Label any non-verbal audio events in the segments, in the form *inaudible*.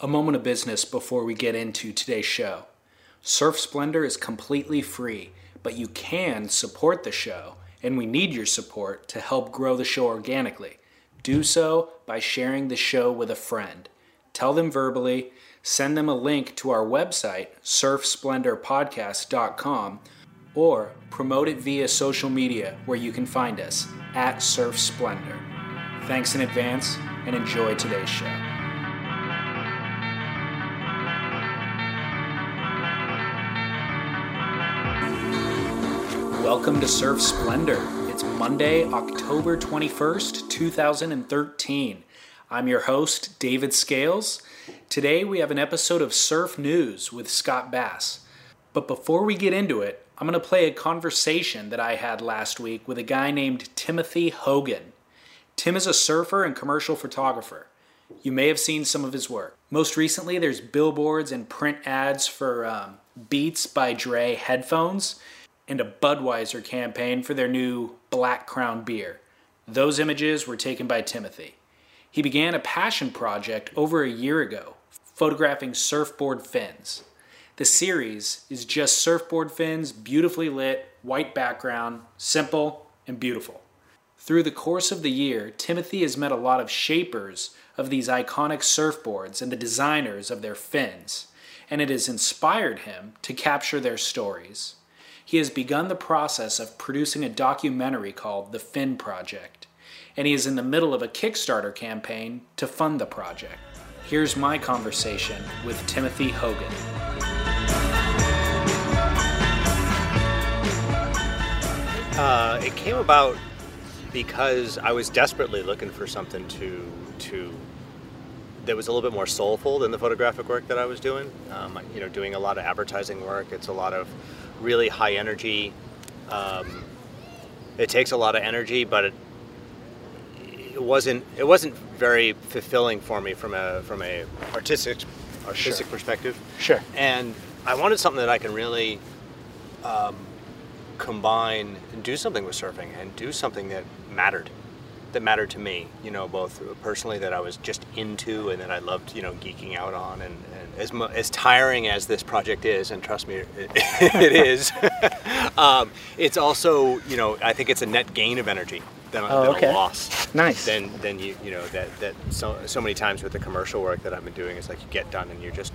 A moment of business before we get into today's show. Surf Splendor is completely free, but you can support the show, and we need your support to help grow the show organically. Do so by sharing the show with a friend. Tell them verbally, send them a link to our website, surfsplendorpodcast.com, or promote it via social media where you can find us at Surf Splendor. Thanks in advance and enjoy today's show. Welcome to Surf Splendor. It's Monday, October 21st, 2013. I'm your host, David Scales. Today we have an episode of Surf News with Scott Bass. But before we get into it, I'm going to play a conversation that I had last week with a guy named Timothy Hogan. Tim is a surfer and commercial photographer. You may have seen some of his work. Most recently, there's billboards and print ads for um, Beats by Dre headphones and a Budweiser campaign for their new Black Crown beer. Those images were taken by Timothy. He began a passion project over a year ago, photographing surfboard fins. The series is just surfboard fins, beautifully lit, white background, simple and beautiful. Through the course of the year, Timothy has met a lot of shapers of these iconic surfboards and the designers of their fins, and it has inspired him to capture their stories he has begun the process of producing a documentary called The Fin Project, and he is in the middle of a Kickstarter campaign to fund the project. Here's my conversation with Timothy Hogan. Uh, it came about because I was desperately looking for something to to that was a little bit more soulful than the photographic work that I was doing. Um, you know, doing a lot of advertising work. It's a lot of really high energy. Um, it takes a lot of energy, but it, it wasn't it wasn't very fulfilling for me from a from a artistic artistic Sure. perspective. Sure. And I wanted something that I can really um, combine and do something with surfing and do something that mattered that mattered to me you know both personally that i was just into and that i loved you know geeking out on and, and as, as tiring as this project is and trust me it, *laughs* it is *laughs* um, it's also you know i think it's a net gain of energy than, a- Oh, than okay. a loss Nice. then then you you know that that so so many times with the commercial work that i've been doing is like you get done and you're just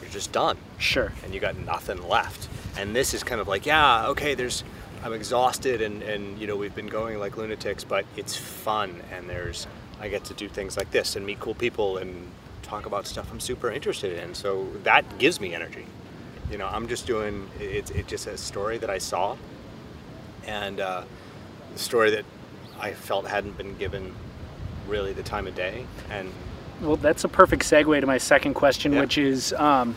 you're just done Sure. and you got nothing left. And this is kind of like, yeah, okay, there's I'm exhausted and, and you know, we've been going like lunatics, but it's fun and there's I get to do things like this and meet cool people and talk about stuff I'm super interested in. So that gives me energy. You know, I'm just doing it's it's just a story that I saw and uh, a story that I felt hadn't been given really the time of day and Well, that's a perfect segue to my second question, Yeah. which is um,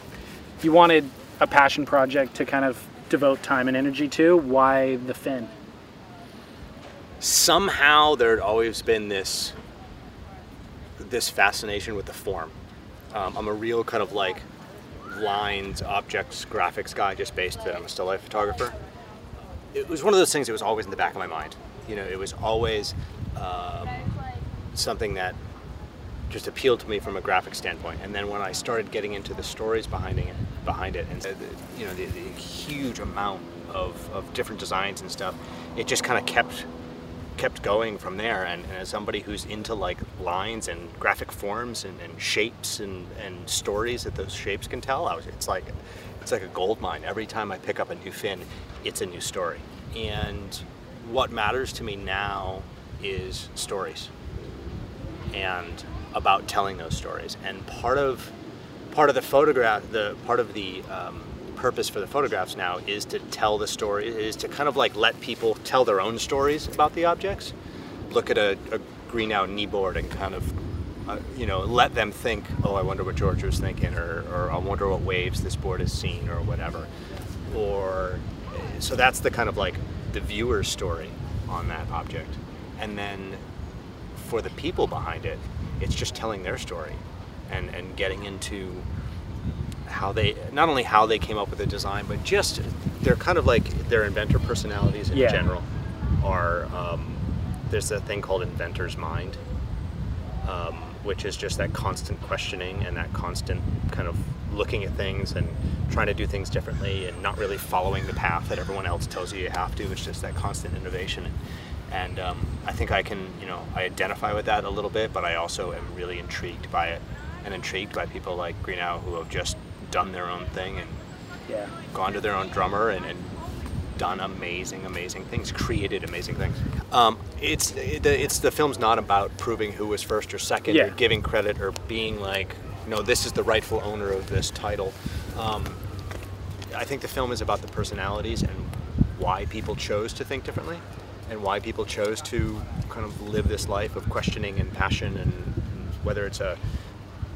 you wanted a passion project to kind of devote time and energy to. Why the fin? somehow there had always been this this fascination with the form. Um, I'm a real kind of like lines, objects, graphics guy, just based that I'm a still life photographer. It was one of those things that was always in the back of my mind. You know, it was always um, something that just appealed to me from a graphic standpoint. And then when I started getting into the stories behind it, behind it, and you know the, the huge amount of, of different designs and stuff, it just kind of kept kept going from there. And, and as somebody who's into like lines and graphic forms and, and shapes and, and stories that those shapes can tell, was, it's like it's like a gold mine. Every time I pick up a new fin, it's a new story. And what matters to me now is stories and about telling those stories. And part of part of the photograph, the part of the um, purpose for the photographs now is to tell the story, is to kind of like let people tell their own stories about the objects. Look at a, a Greenough kneeboard and kind of, uh, you know, let them think, oh, I wonder what George was thinking, or, or I wonder what waves this board has seen, or whatever. Or so that's the kind of like the viewer's story on that object, and then for the people behind it, it's just telling their story and, and getting into how they not only how they came up with the design, but just they're kind of like their inventor personalities in Yeah. general are. Um, there's a thing called inventor's mind, um, which is just that constant questioning and that constant kind of looking at things and trying to do things differently and not really following the path that everyone else tells you you have to. It's just that constant innovation. And um, I think I can, you know, I identify with that a little bit, but I also am really intrigued by it and intrigued by people like Greenough who have just done their own thing and Yeah. gone to their own drummer and, and done amazing, amazing things, created amazing things. Um, it's it, it's the film's not about proving who was first or second, Yeah. or giving credit, or being like, no, this is the rightful owner of this title. Um, I think the film is about the personalities and why people chose to think differently, and why people chose to kind of live this life of questioning and passion, and whether it's a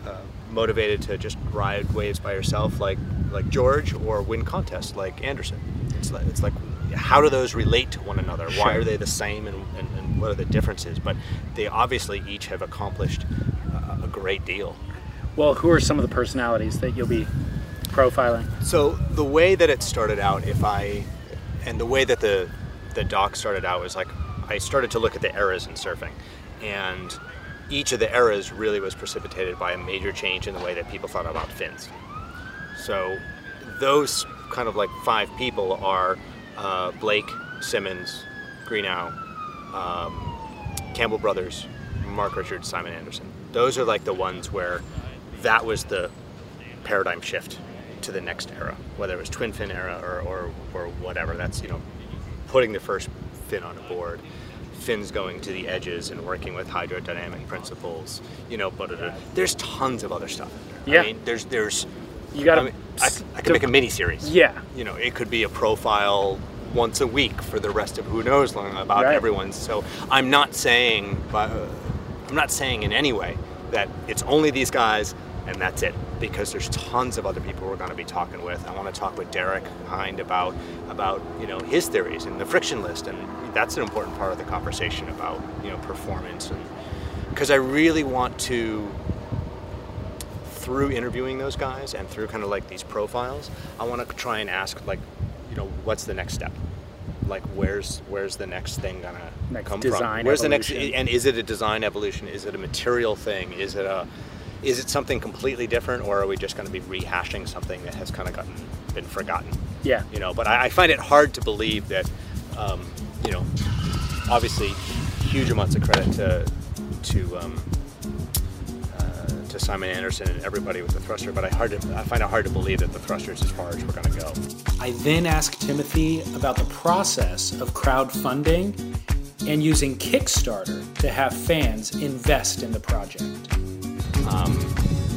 uh, motivated to just ride waves by yourself like like George or win contests like Anderson. It's like, it's like how do those relate to one another? Why are they the same and, and, and what are the differences? But they obviously each have accomplished uh, a great deal. Well, who are some of the personalities that you'll be profiling? So the way that it started out, if I, and the way that the the doc started out was like I started to look at the eras in surfing, and each of the eras really was precipitated by a major change in the way that people thought about fins. So those kind of like five people are uh, Blake, Simmons, Greenough, um, Campbell Brothers, Mark Richards, Simon Anderson. Those are like the ones where that was the paradigm shift to the next era, whether it was twin fin era or, or, or whatever. That's, you know, putting the first fin on a board, fins going to the edges and working with hydrodynamic principles, you know, but there's tons of other stuff in there. Yeah. I mean, there's, there's, You got I, mean, I, I could make a mini series. Yeah. You know, it could be a profile once a week for the rest of who knows long about Right. everyone's. So I'm not saying, but uh, I'm not saying in any way that it's only these guys and that's it. Because there's tons of other people we're going to be talking with. I want to talk with Derek Hynd about about you know his theories and the frictionless, and that's an important part of the conversation about you know performance and because I really want to through interviewing those guys and through kind of like these profiles, I want to try and ask like, you know, what's the next step? Like, where's where's the next thing gonna Next come from? Where's the next? And is it a design evolution? Is it a material thing? Is it a is it something completely different, or are we just going to be rehashing something that has kind of gotten been forgotten? Yeah. You know, but I, I find it hard to believe that, um, you know, obviously, huge amounts of credit to to um, uh, to Simon Anderson and everybody with the thruster, but I hard to, I find it hard to believe that the thruster is as far as we're going to go. I then asked Timothy about the process of crowdfunding and using Kickstarter to have fans invest in the project. Um,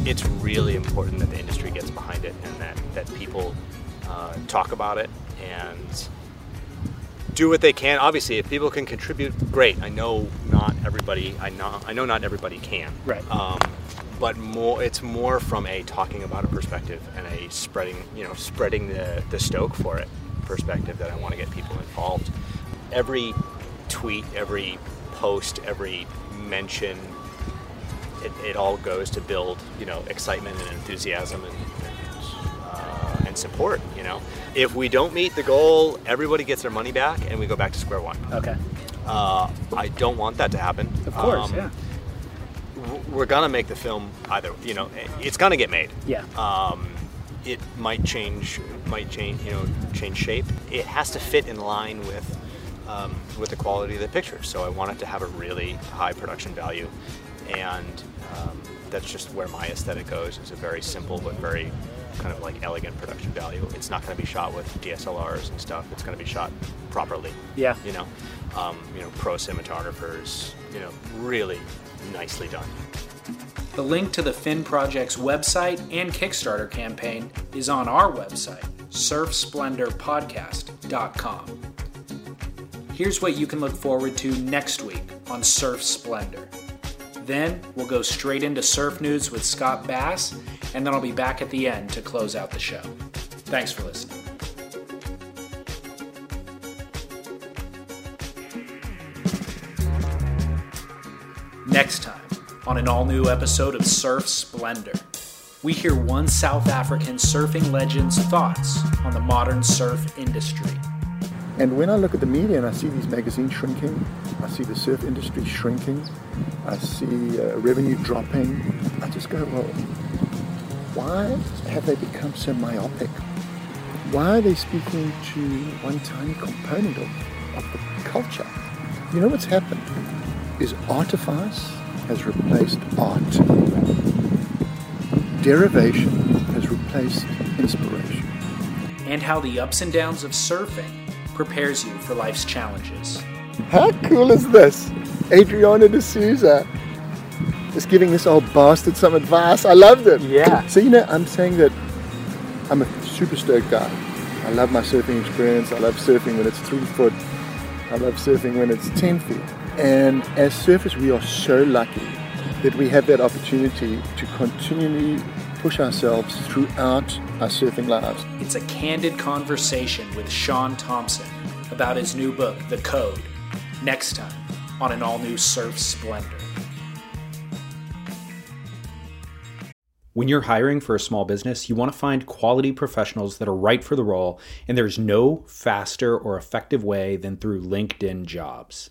it's really important that the industry gets behind it and that that people uh, talk about it and do what they can. Obviously, if people can contribute, great. I know not everybody. I know I know not everybody can. Right. Um, but more, it's more from a talking about a perspective and a spreading, you know, spreading the the stoke for it perspective that I want to get people involved. Every tweet, every post, every mention, it, it all goes to build, you know, excitement and enthusiasm and, and, uh, and support. You know, if we don't meet the goal, everybody gets their money back and we go back to square one. Okay. Uh, I don't want that to happen. Of course, Um, yeah. We're gonna make the film either. You know, it's gonna get made. Yeah. Um, it might change, might change, you know, change shape. It has to fit in line with um, with the quality of the picture. So I want it to have a really high production value, and um, that's just where my aesthetic goes. It's a very simple but very kind of like elegant production value. It's not going to be shot with DSLRs and stuff. It's going to be shot properly. Yeah. You know, um, you know, pro cinematographers. You know, really nicely done. The link to the Fin Project's website and Kickstarter campaign is on our website, surfsplendorpodcast.com. Here's what you can look forward to next week on Surf Splendor. Then we'll go straight into surf news with Scott Bass, and then I'll be back at the end to close out the show. Thanks for listening. Next time on an all new episode of Surf Splendor, we hear one South African surfing legend's thoughts on the modern surf industry. And when I look at the media and I see these magazines shrinking, I see the surf industry shrinking, I see uh, revenue dropping, I just go, well, why have they become so myopic? Why are they speaking to one tiny component of, of the culture? You know what's happened is artifice has replaced art. Derivation has replaced inspiration. And how the ups and downs of surfing prepares you for life's challenges. How cool is this? Adriana D'Souza is giving this old bastard some advice. I loved it. Yeah. So, you know, I'm saying that I'm a super stoked guy. I love my surfing experience. I love surfing when it's three foot. I love surfing when it's 10 feet. And as surfers, we are so lucky that we have that opportunity to continually push ourselves throughout our surfing lives. It's a candid conversation with Shaun Tomson about his new book, The Code, next time on an all new Surf Splendor. When you're hiring for a small business, you want to find quality professionals that are right for the role, and there's no faster or effective way than through LinkedIn jobs.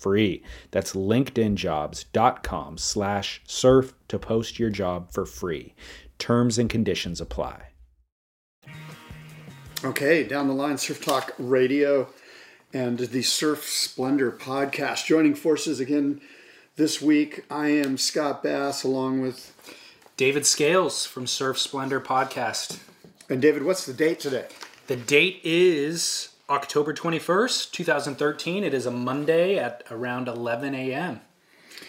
free. That's linkedinjobs.com slash surf to post your job for free. Terms and conditions apply. Okay, down the line, Surf Talk Radio and the Surf Splendor podcast. Joining forces again this week, I am Scott Bass along with David Scales from Surf Splendor podcast. And David, what's the date today? The date is October 21st, 2013. It is a Monday at around 11 a.m.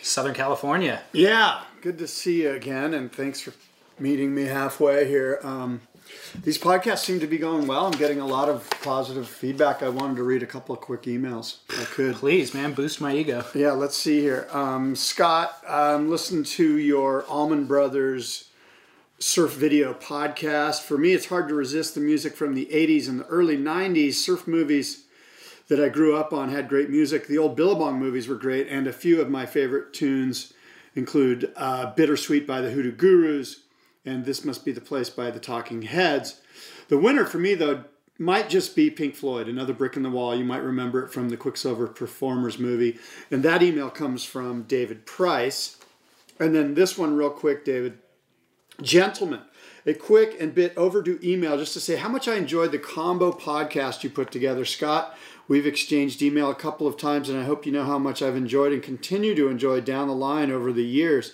Southern California. Yeah, good to see you again, and thanks for meeting me halfway here. Um, these podcasts seem to be going well. I'm getting a lot of positive feedback. I wanted to read a couple of quick emails. I could. Please, man, boost my ego. Yeah, let's see here. Um, Scott, um, listen to your Allman Brothers surf video podcast. For me, it's hard to resist the music from the 80s and the early 90s. Surf movies that I grew up on had great music. The old Billabong movies were great, and a few of my favorite tunes include uh, Bittersweet by the Hoodoo Gurus and This Must Be the Place by the Talking Heads. The winner for me, though, might just be Pink Floyd, another brick in the wall. You might remember it from the Quiksilver Performers movie. And that email comes from David Price. And then this one, real quick, David. Gentlemen, a quick and bit overdue email just to say how much I enjoyed the combo podcast you put together. Scott, we've exchanged email a couple of times, and I hope you know how much I've enjoyed and continue to enjoy down the line over the years.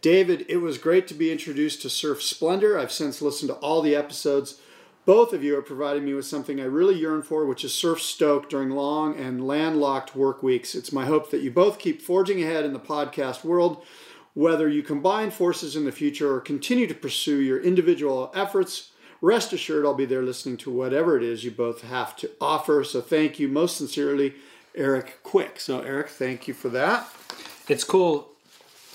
David, it was great to be introduced to Surf Splendor. I've since listened to all the episodes. Both of you are providing me with something I really yearn for, which is surf stoked during long and landlocked work weeks. It's my hope that you both keep forging ahead in the podcast world whether you combine forces in the future or continue to pursue your individual efforts, rest assured I'll be there listening to whatever it is you both have to offer. So thank you most sincerely, Eric Quick. So, Eric, thank you for that. It's cool.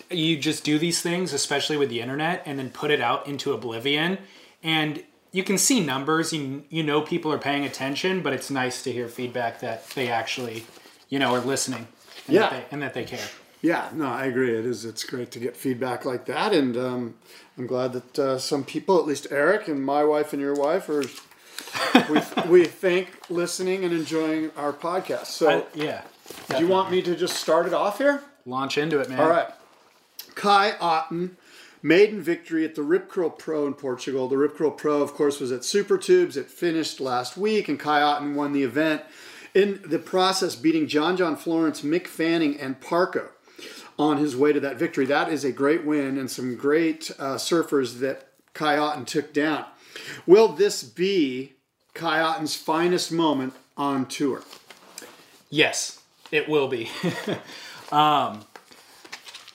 You just do these things, especially with the internet, and then put it out into oblivion. And you can see numbers, you, you know people are paying attention, but it's nice to hear feedback that they actually, you know, are listening and, Yeah. that, they, and that they care. Yeah, no, I agree. It is. It's great to get feedback like that, and um, I'm glad that uh, some people, at least Eric and my wife and your wife, are we, *laughs* we think listening and enjoying our podcast. So, I- yeah. do you want me to just start it off here? Launch into it, man. All right. Kai Otton, maiden victory at the Rip Curl Pro in Portugal. The Rip Curl Pro, of course, was at Super Tubes. It finished last week, and Kai Otton won the event. In the process, beating John John Florence, Mick Fanning, and Parko on his way to that victory. That is a great win and some great uh, surfers that Kai Otton took down. Will this be Kai Otton's finest moment on tour? Yes, it will be. *laughs* um,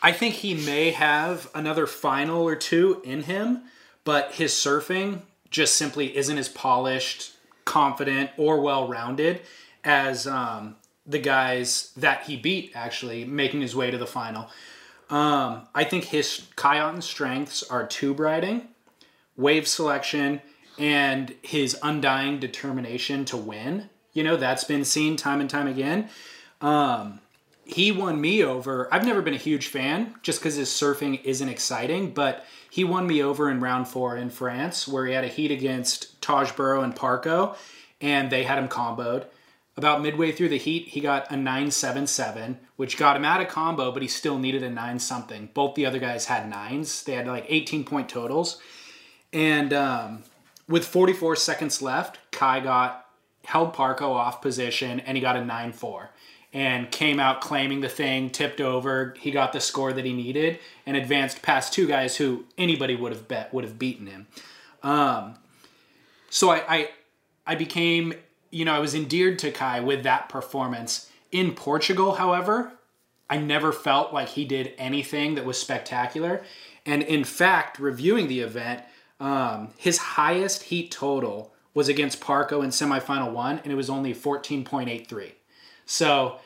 I think he may have another final or two in him, but his surfing just simply isn't as polished, confident, or well rounded as um, the guys that he beat, actually, making his way to the final. Um, I think his Kai strengths are tube riding, wave selection, and his undying determination to win. You know, that's been seen time and time again. Um, he won me over. I've never been a huge fan just because his surfing isn't exciting, but he won me over in round four in France where he had a heat against Taj Burrow and Parko, and they had him comboed. About midway through the heat, he got a 977, which got him out of combo, but he still needed a 9 something. Both the other guys had 9s. They had like 18 point totals. And um, with 44 seconds left, Kai got held Parko off position and he got a 9 4 and came out claiming the thing, tipped over. He got the score that he needed and advanced past two guys who anybody would have bet would have beaten him. Um, so I, I, I became you know, I was endeared to Kai with that performance. In Portugal, however, I never felt like he did anything that was spectacular. And in fact, reviewing the event, um, his highest heat total was against Parko in semifinal one, and it was only 14.83. So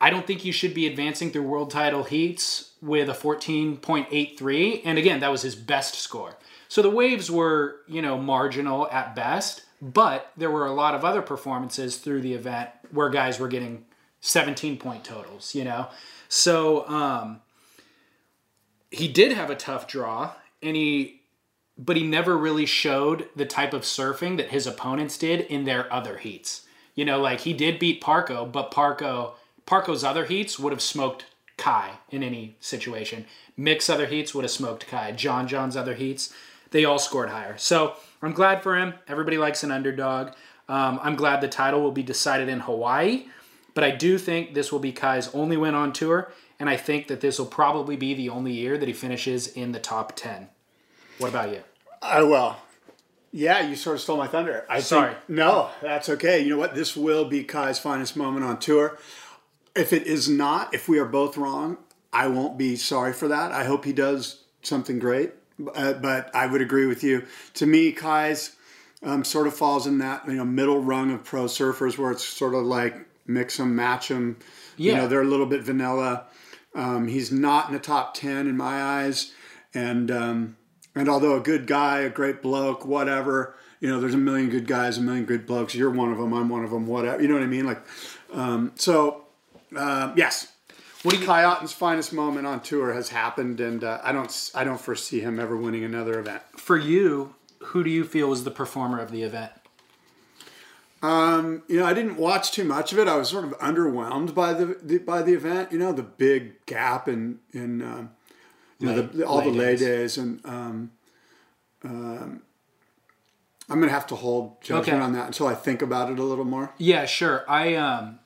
I don't think you should be advancing through world title heats with a 14.83. And again, that was his best score. So the waves were, you know, marginal at best. But there were a lot of other performances through the event where guys were getting 17 point totals, you know? So um, he did have a tough draw, and he, but he never really showed the type of surfing that his opponents did in their other heats. You know, like he did beat Parko, but Parko, Parko's other heats would have smoked Kai in any situation. Mick's other heats would have smoked Kai. John John's other heats, they all scored higher. So I'm glad for him. Everybody likes an underdog. Um, I'm glad the title will be decided in Hawaii, but I do think this will be Kai's only win on tour, and I think that this will probably be the only year that he finishes in the top 10. What about you? Uh, well, yeah, you sort of stole my thunder. I Sorry. Think, no, that's okay. You know what? This will be Kai's finest moment on tour. If it is not, if we are both wrong, I won't be sorry for that. I hope he does something great. Uh, but I would agree with you. To me, Kai's um, sort of falls in that you know middle rung of pro surfers where it's sort of like mix them, match them. Yeah. You know, they're a little bit vanilla. Um, he's not in the top ten in my eyes, and um, and although a good guy, a great bloke, whatever. You know, there's a million good guys, a million good blokes. You're one of them. I'm one of them. Whatever. You know what I mean? Like, um, so uh, yes, what do you, Kai Otton's finest moment on tour has happened, and uh, I don't I don't foresee him ever winning another event. For you, who do you feel was the performer of the event? Um, you know, I didn't watch too much of it. I was sort of underwhelmed by the, the by the event. You know, the big gap in in um, you lay, know the, all the lay days, days and um, um, I'm gonna have to hold judgment okay. on that until I think about it a little more. Yeah, sure. I um,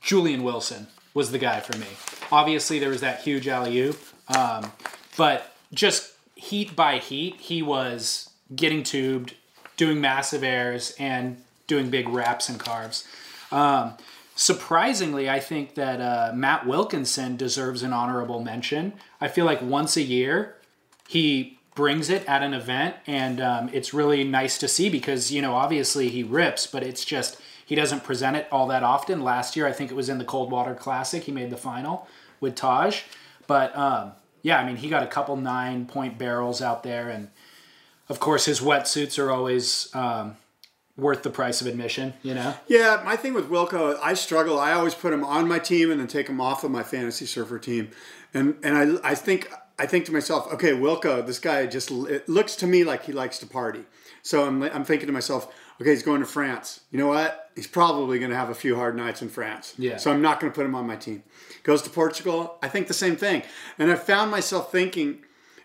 Julian Wilson was the guy for me. Obviously, there was that huge alley oop, um, but just heat by heat, he was getting tubed, doing massive airs, and doing big wraps and carves. Um, surprisingly, I think that uh, Matt Wilkinson deserves an honorable mention. I feel like once a year, he brings it at an event, and um, it's really nice to see because, you know, obviously he rips, but it's just he doesn't present it all that often. Last year, I think it was in the Coldwater Classic. He made the final with Taj. But um, yeah, I mean, he got a couple nine point barrels out there. And of course, his wetsuits are always um, worth the price of admission, you know? Yeah, my thing with Wilco, I struggle. I always put him on my team and then take him off of my fantasy surfer team. And, and I, I think I think to myself, okay, Wilco, this guy just it looks to me like he likes to party. So I'm, I'm thinking to myself, okay, he's going to France. You know what? He's probably going to have a few hard nights in France. Yeah. So I'm not going to put him on my team. Goes to Portugal. I think the same thing. And I found myself thinking,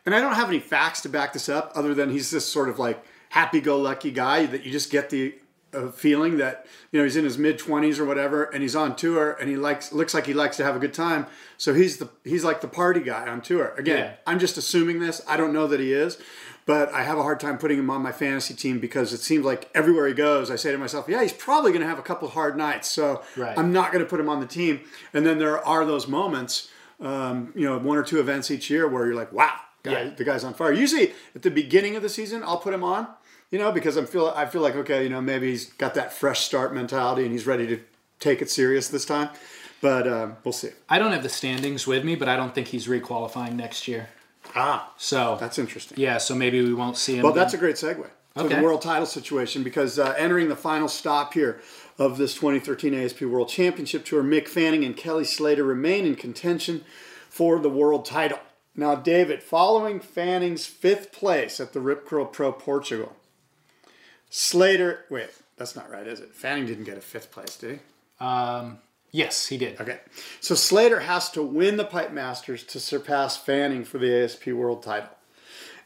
and I don't have any facts to back this up other than he's this sort of like happy-go-lucky guy that you just get the uh, feeling that you know he's in his mid 20s or whatever and he's on tour and he likes looks like he likes to have a good time so he's the he's like the party guy on tour again Yeah. i'm just assuming this i don't know that he is but i have a hard time putting him on my fantasy team because it seems like everywhere he goes i say to myself yeah he's probably going to have a couple hard nights so Right. i'm not going to put him on the team and then there are those moments um, you know one or two events each year where you're like wow guy, Yeah. the guy's on fire usually at the beginning of the season i'll put him on you know, because I'm feel I feel like okay, you know, maybe he's got that fresh start mentality and he's ready to take it serious this time. But um, we'll see. I don't have the standings with me, but I don't think he's requalifying next year. Ah, So that's interesting. yeah, so maybe we won't see him. Well, that's a great segue to Okay. the world title situation because uh, entering the final stop here of this 2013 ASP World Championship Tour, Mick Fanning and Kelly Slater remain in contention for the world title. Now, David, following Fanning's fifth place at the Rip Curl Pro Portugal, Slater, wait, that's not right, is it? Fanning didn't get a fifth place, did he? um, yes, he did. Okay. So Slater has to win the Pipe Masters to surpass Fanning for the ASP World title.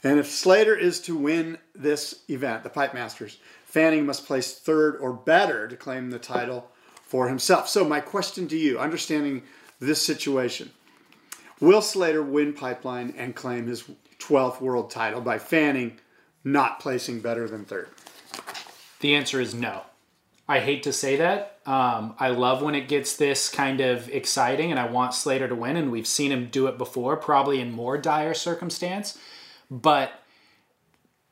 And if Slater is to win this event, the Pipe Masters, Fanning must place third or better to claim the title for himself. So my question to you, understanding this situation, will Slater win Pipeline and claim his 12th world title by Fanning not placing better than third? The answer is no. I hate to say that. Um, I love when it gets this kind of exciting, and I want Slater to win, and we've seen him do it before, probably in more dire circumstance. But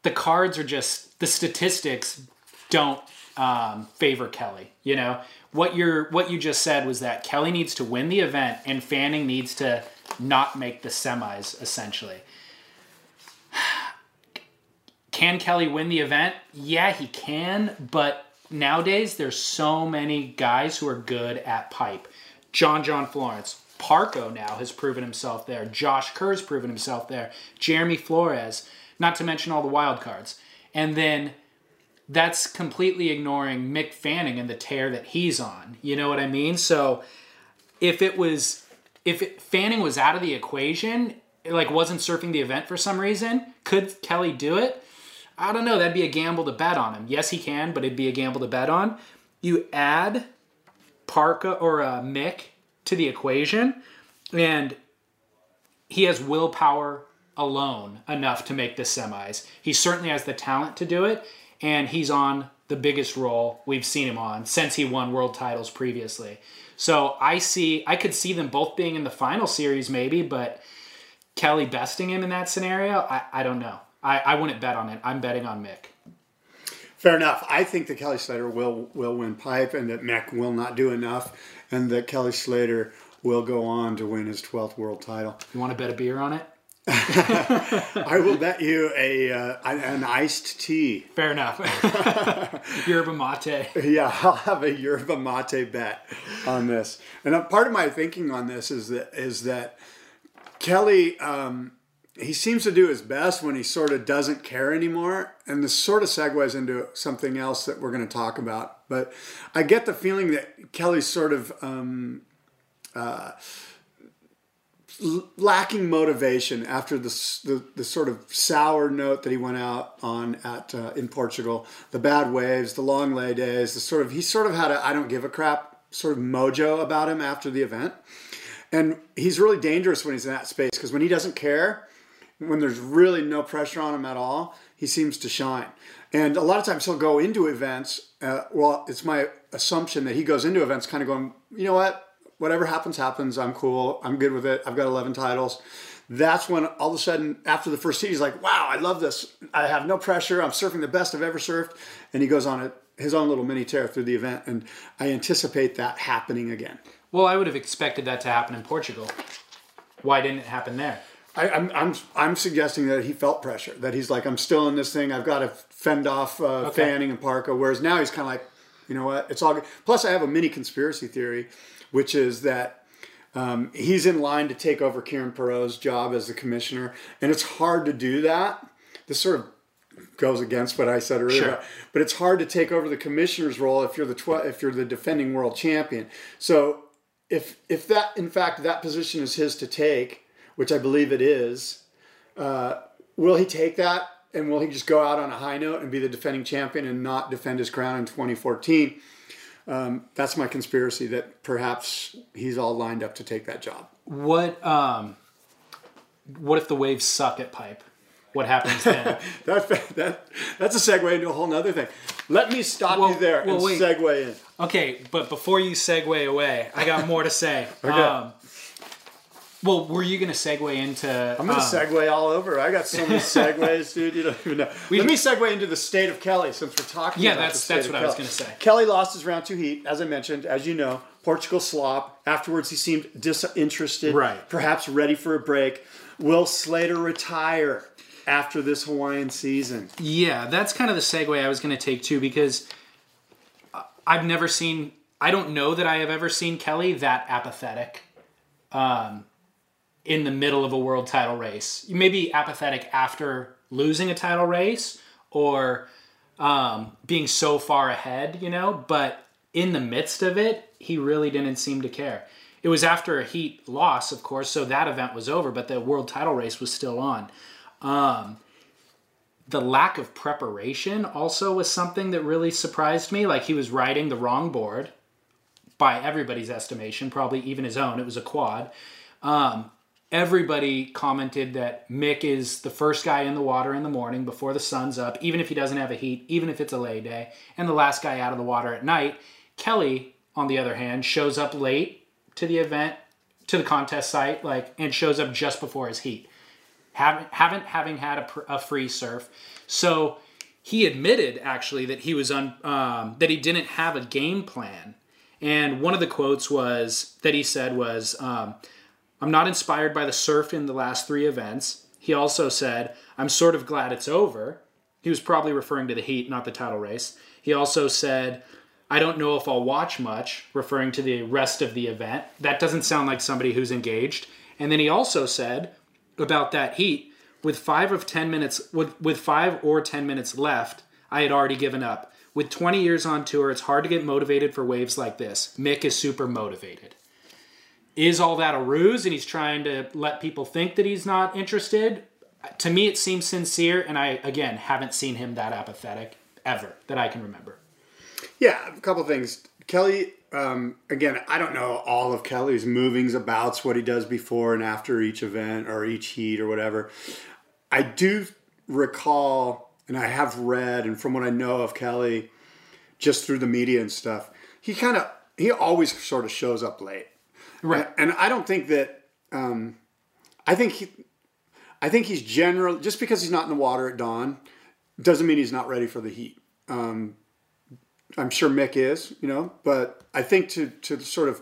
the cards are just the statistics don't um, favor Kelly. You know what you're what you just said was that Kelly needs to win the event, and Fanning needs to not make the semis. Essentially, *sighs* can Kelly win the event? Yeah, he can, but nowadays there's so many guys who are good at pipe. John John Florence, Parko now has proven himself there. Josh Kerr's proven himself there. Jeremy Flores, not to mention all the wild cards. And then that's completely ignoring Mick Fanning and the tear that he's on. You know what I mean? So if it was if it, Fanning was out of the equation, like wasn't surfing the event for some reason, could Kelly do it? I don't know. That'd be a gamble to bet on him. Yes, he can, but it'd be a gamble to bet on. You add Parko or uh, Mick to the equation, and he has willpower alone enough to make the semis. He certainly has the talent to do it, and he's on the biggest role we've seen him on since he won world titles previously. So I see, I could see them both being in the final series maybe, but Kelly besting him in that scenario, I, I don't know. I, I wouldn't bet on it. I'm betting on Mick. Fair enough. I think that Kelly Slater will will win pipe, and that Mick will not do enough, and that Kelly Slater will go on to win his twelfth world title. You want to bet a beer on it? *laughs* I will bet you a uh, an- iced tea. Fair enough. *laughs* Yerba mate. Yeah, *laughs* I'll have a yerba mate bet on this. And part of my thinking on this is that is that Kelly um, he seems to do his best when he sort of doesn't care anymore, and this sort of segues into something else that we're going to talk about. But I get the feeling that Kelly's sort of um, l- lacking motivation after the, the the sort of sour note that he went out on at uh, in Portugal, the bad waves, the long lay days, the sort of he sort of had a I don't give a crap sort of mojo about him after the event, and he's really dangerous when he's in that space because when he doesn't care, when there's really no pressure on him at all, he seems to shine. And a lot of times he'll go into events. Uh, well, it's my assumption that he goes into events kind of going, you know what, whatever happens, happens. I'm cool. I'm good with it. I've got 11 titles. That's when all of a sudden, after the first seat, he's like, wow, I love this. I have no pressure. I'm surfing the best I've ever surfed. And he goes on a, his own little mini tear through the event. And I anticipate that happening again. Well, I would have expected that to happen in Portugal. Why didn't it happen there? I, I'm, I'm, I'm suggesting that he felt pressure, that he's like, I'm still in this thing. I've got to fend off uh, Okay. Fanning and Parker Whereas now he's kind of like, you know what? It's all good. Plus, I have a mini conspiracy theory, which is that um, he's in line to take over Kieran Perrow's job as the commissioner. And it's hard to do that. This sort of goes against what I said earlier. Sure. But it's hard to take over the commissioner's role if you're the tw- if you're the defending world champion. So if if that in fact that position is his to take, which I believe it is, uh, will he take that and will he just go out on a high note and be the defending champion and not defend his crown in 2014? Um, that's my conspiracy that perhaps he's all lined up to take that job. What um, what if the waves suck at pipe? What happens then? *laughs* That, that that's a segue into a whole nother thing. Let me stop Well- you there well, and wait. segue in. okay, but before you segue away, I got more to say. *laughs* Okay. Um, well, were you going to segue into? I'm gonna um, segue all over. I got so many segues, dude. You don't even know. *laughs* Let me segue into the state of Kelly since we're talking. Yeah, about that's- that's what I was gonna say. Kelly lost his round two heat, as I mentioned, as you know. Portugal slop. Afterwards, he seemed disinterested. Right. Perhaps ready for a break. Will Slater retire after this Hawaiian season? Yeah, that's kind of the segue I was going to take too, because I've never seen. I don't know that I have ever seen Kelly that apathetic. Um, in the middle of a world title race, you may be apathetic after losing a title race or um, being so far ahead, you know. But in the midst of it, he really didn't seem to care. It was after a heat loss, of course, so that event was over, but the world title race was still on the lack of preparation also was something that really surprised me. Like he was riding the wrong board by everybody's estimation, probably even his own. It was a quad. Um, everybody commented that Mick is the first guy in the water in the morning before the sun's up, even if he doesn't have a heat, even if it's a lay day, and the last guy out of the water at night. Kelly, on the other hand, shows up late to the event, to the contest site, like, and shows up just before his heat haven't haven't having had a, pr- a free surf. So he admitted actually that he was on um, that he didn't have a game plan. And one of the quotes was that he said was, um, "I'm not inspired by the surf in the last three events." He also said, "I'm sort of glad it's over." He was probably referring to the heat, not the title race. He also said, I don't know if I'll watch much, referring to the rest of the event. That doesn't sound like somebody who's engaged. And then he also said about that heat, with five of ten minutes with, with five or ten minutes left, I had already given up. With 20 years on tour, it's hard to get motivated for waves like this. Mick is super motivated. Is all that a ruse and he's trying to let people think that he's not interested? To me, it seems sincere, and I, again, haven't seen him that apathetic ever that I can remember. Yeah, a couple things. Kelly, um, again, I don't know all of Kelly's movings, abouts, what he does before and after each event or each heat or whatever. I do recall, and I have read, and from what I know of Kelly, just through the media and stuff, he kind of he always sort of shows up late, Right. And I don't think that. Um, I think he, I think he's general. Just because he's not in the water at dawn, doesn't mean he's not ready for the heat. Um, I'm sure Mick is, you know, but I think to to sort of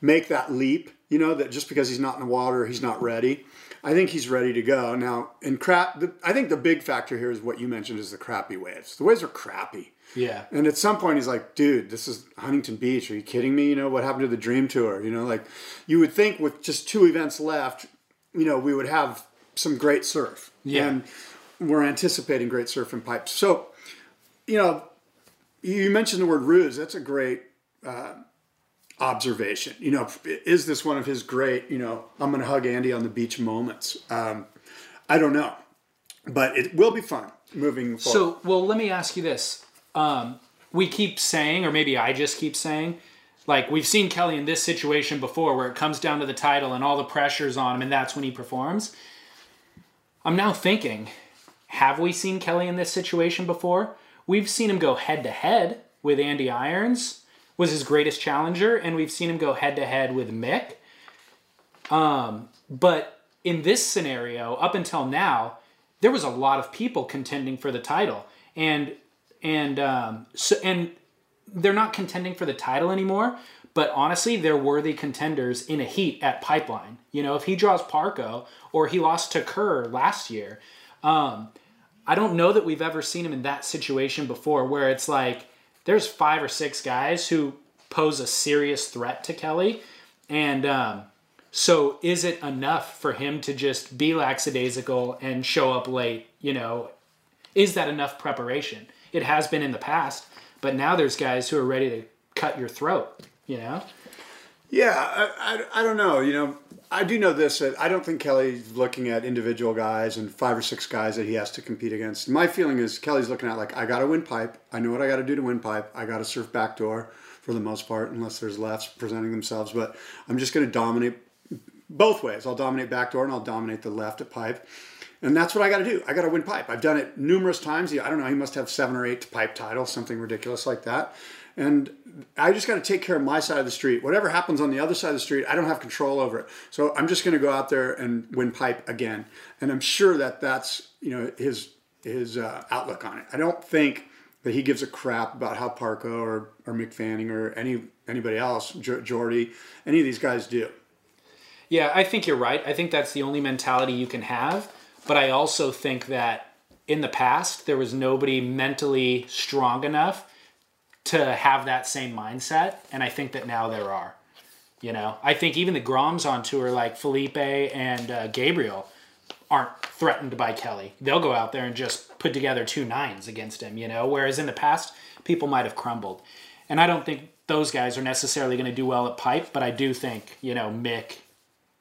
make that leap, you know, that just because he's not in the water, he's not ready. I think he's ready to go now. And crap, the, I think the big factor here is what you mentioned is the crappy waves. The waves are crappy. Yeah. And at some point, he's like, dude, this is Huntington Beach. Are you kidding me? You know, what happened to the Dream Tour? You know, like you would think with just two events left, you know, we would have some great surf. Yeah. And we're anticipating great surf and pipes. So, you know, you mentioned the word ruse. That's a great uh, observation. You know, is this one of his great, you know, I'm going to hug Andy on the beach moments? Um, I don't know. But it will be fun moving forward. So, well, let me ask you this. Um, we keep saying, or maybe I just keep saying, like we've seen Kelly in this situation before where it comes down to the title and all the pressure's on him and that's when he performs. I'm now thinking, have we seen Kelly in this situation before? We've seen him go head to head with Andy Irons, was his greatest challenger, and we've seen him go head to head with Mick. Um, but in this scenario, up until now, there was a lot of people contending for the title, and and um, so and they're not contending for the title anymore. But honestly, they're worthy contenders in a heat at Pipeline. You know, if he draws Parko or he lost to Kerr last year, um, I don't know that we've ever seen him in that situation before, where it's like there's five or six guys who pose a serious threat to Kelly, and um, so is it enough for him to just be lackadaisical and show up late? You know, Is that enough preparation? It has been in the past, but now there's guys who are ready to cut your throat. You know. Yeah, I, I, I don't know. You know, I do know this that I don't think Kelly's looking at individual guys and five or six guys that he has to compete against. My feeling is Kelly's looking at like I got to win pipe. I know what I got to do to win pipe. I got to surf backdoor for the most part, unless there's lefts presenting themselves. But I'm just going to dominate both ways. I'll dominate backdoor and I'll dominate the left at pipe. And that's what I got to do. I got to win pipe. I've done it numerous times. I don't know. He must have seven or eight pipe titles, something ridiculous like that. And I just got to take care of my side of the street. Whatever happens on the other side of the street, I don't have control over it. So I'm just going to go out there and win pipe again. And I'm sure that that's you know his his uh, outlook on it. I don't think that he gives a crap about how Parko or or Mick Fanning or any anybody else, Jordy, any of these guys do. Yeah, I think you're right. I think that's the only mentality you can have. But I also think that in the past there was nobody mentally strong enough to have that same mindset, and I think that now there are. You know, I think even the Groms on tour, like Filipe and uh, Gabriel, aren't threatened by Kelly. They'll go out there and just put together two nines against him. You know, whereas in the past, people might have crumbled, and I don't think those guys are necessarily going to do well at pipe. But I do think you know Mick.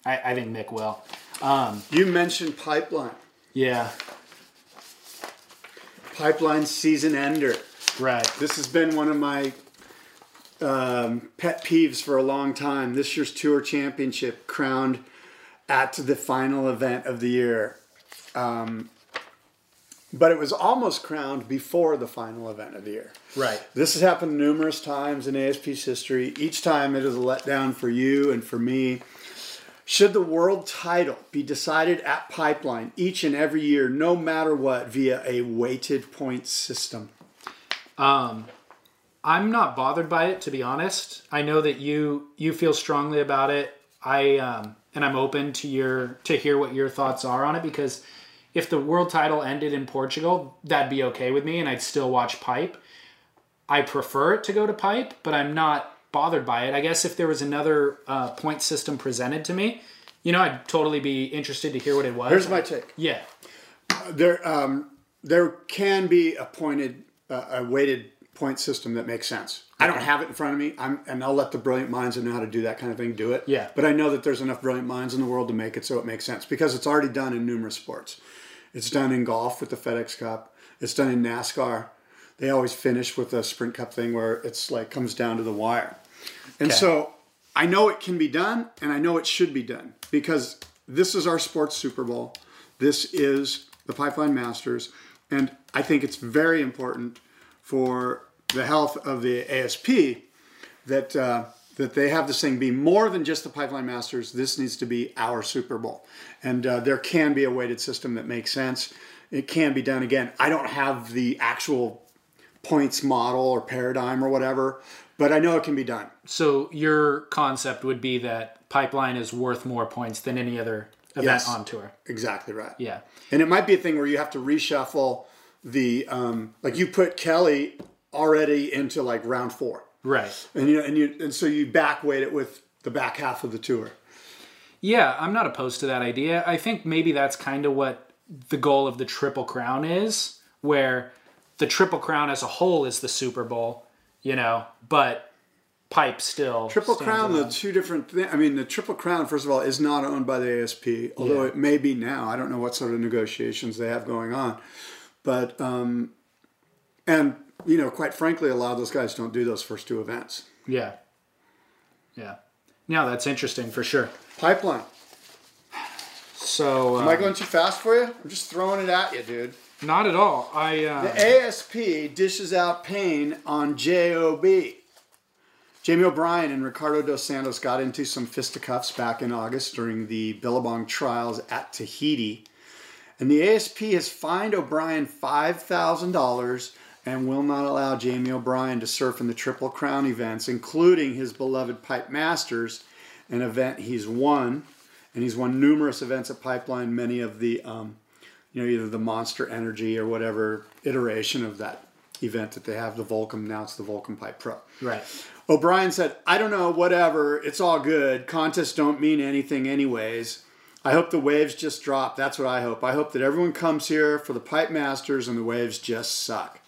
I, I think Mick will. Um, you mentioned pipeline. Yeah. Pipeline season ender. Right. This has been one of my um, pet peeves for a long time. This year's tour championship crowned at the final event of the year. Um, but it was almost crowned before the final event of the year. Right. This has happened numerous times in ASP's history. Each time it is a letdown for you and for me. Should the world title be decided at Pipeline each and every year, no matter what, via a weighted point system? Um, I'm not bothered by it, to be honest. I know that you you feel strongly about it. I um, and I'm open to your to hear what your thoughts are on it because if the world title ended in Portugal, that'd be okay with me, and I'd still watch Pipe. I prefer it to go to Pipe, but I'm not bothered by it. I guess if there was another uh, point system presented to me, you know, I'd totally be interested to hear what it was. Here's my take. Yeah. There, um, there can be a pointed a weighted point system that makes sense. I don't have it in front of me. I'm, and I'll let the brilliant minds that know how to do that kind of thing do it. Yeah. But I know that there's enough brilliant minds in the world to make it so it makes sense because it's already done in numerous sports. It's done in golf with the FedEx Cup. It's done in NASCAR. They always finish with a Sprint Cup thing where it's like comes down to the wire. And okay. so I know it can be done and I know it should be done because this is our sports Super Bowl. This is the Pipeline Masters. And I think it's very important for the health of the ASP that uh, that they have this thing be more than just the Pipeline Masters. This needs to be our Super Bowl, and uh, there can be a weighted system that makes sense. It can be done again. I don't have the actual points model or paradigm or whatever, but I know it can be done. So your concept would be that Pipeline is worth more points than any other event yes, on tour. Exactly right. Yeah. And it might be a thing where you have to reshuffle the um, like you put Kelly already into like round four. Right. And you know, and you and so you back weight it with the back half of the tour. Yeah, I'm not opposed to that idea. I think maybe that's kind of what the goal of the Triple Crown is, where the Triple Crown as a whole is the Super Bowl, you know, but pipe still. Triple Crown, alone. the two different things. I mean, the Triple Crown, first of all, is not owned by the ASP, although yeah. it may be now. I don't know what sort of negotiations they have going on. But, um, and, you know, quite frankly, a lot of those guys don't do those first two events. Yeah. Yeah. Yeah, that's interesting for sure. Pipeline. So. Am um, I going too fast for you? I'm just throwing it at you, dude. Not at all. I. Uh, the ASP dishes out pain on JOB. Jamie O'Brien and Ricardo dos Santos got into some fisticuffs back in August during the Billabong trials at Tahiti. And the ASP has fined O'Brien $5,000 and will not allow Jamie O'Brien to surf in the Triple Crown events, including his beloved Pipe Masters, an event he's won. And he's won numerous events at Pipeline, many of the, um, you know, either the Monster Energy or whatever iteration of that event that they have, the Volcom. Now it's the Volcom Pipe Pro. Right. O'Brien said, I don't know, whatever, it's all good. Contests don't mean anything, anyways. I hope the waves just drop. That's what I hope. I hope that everyone comes here for the Pipe Masters and the waves just suck.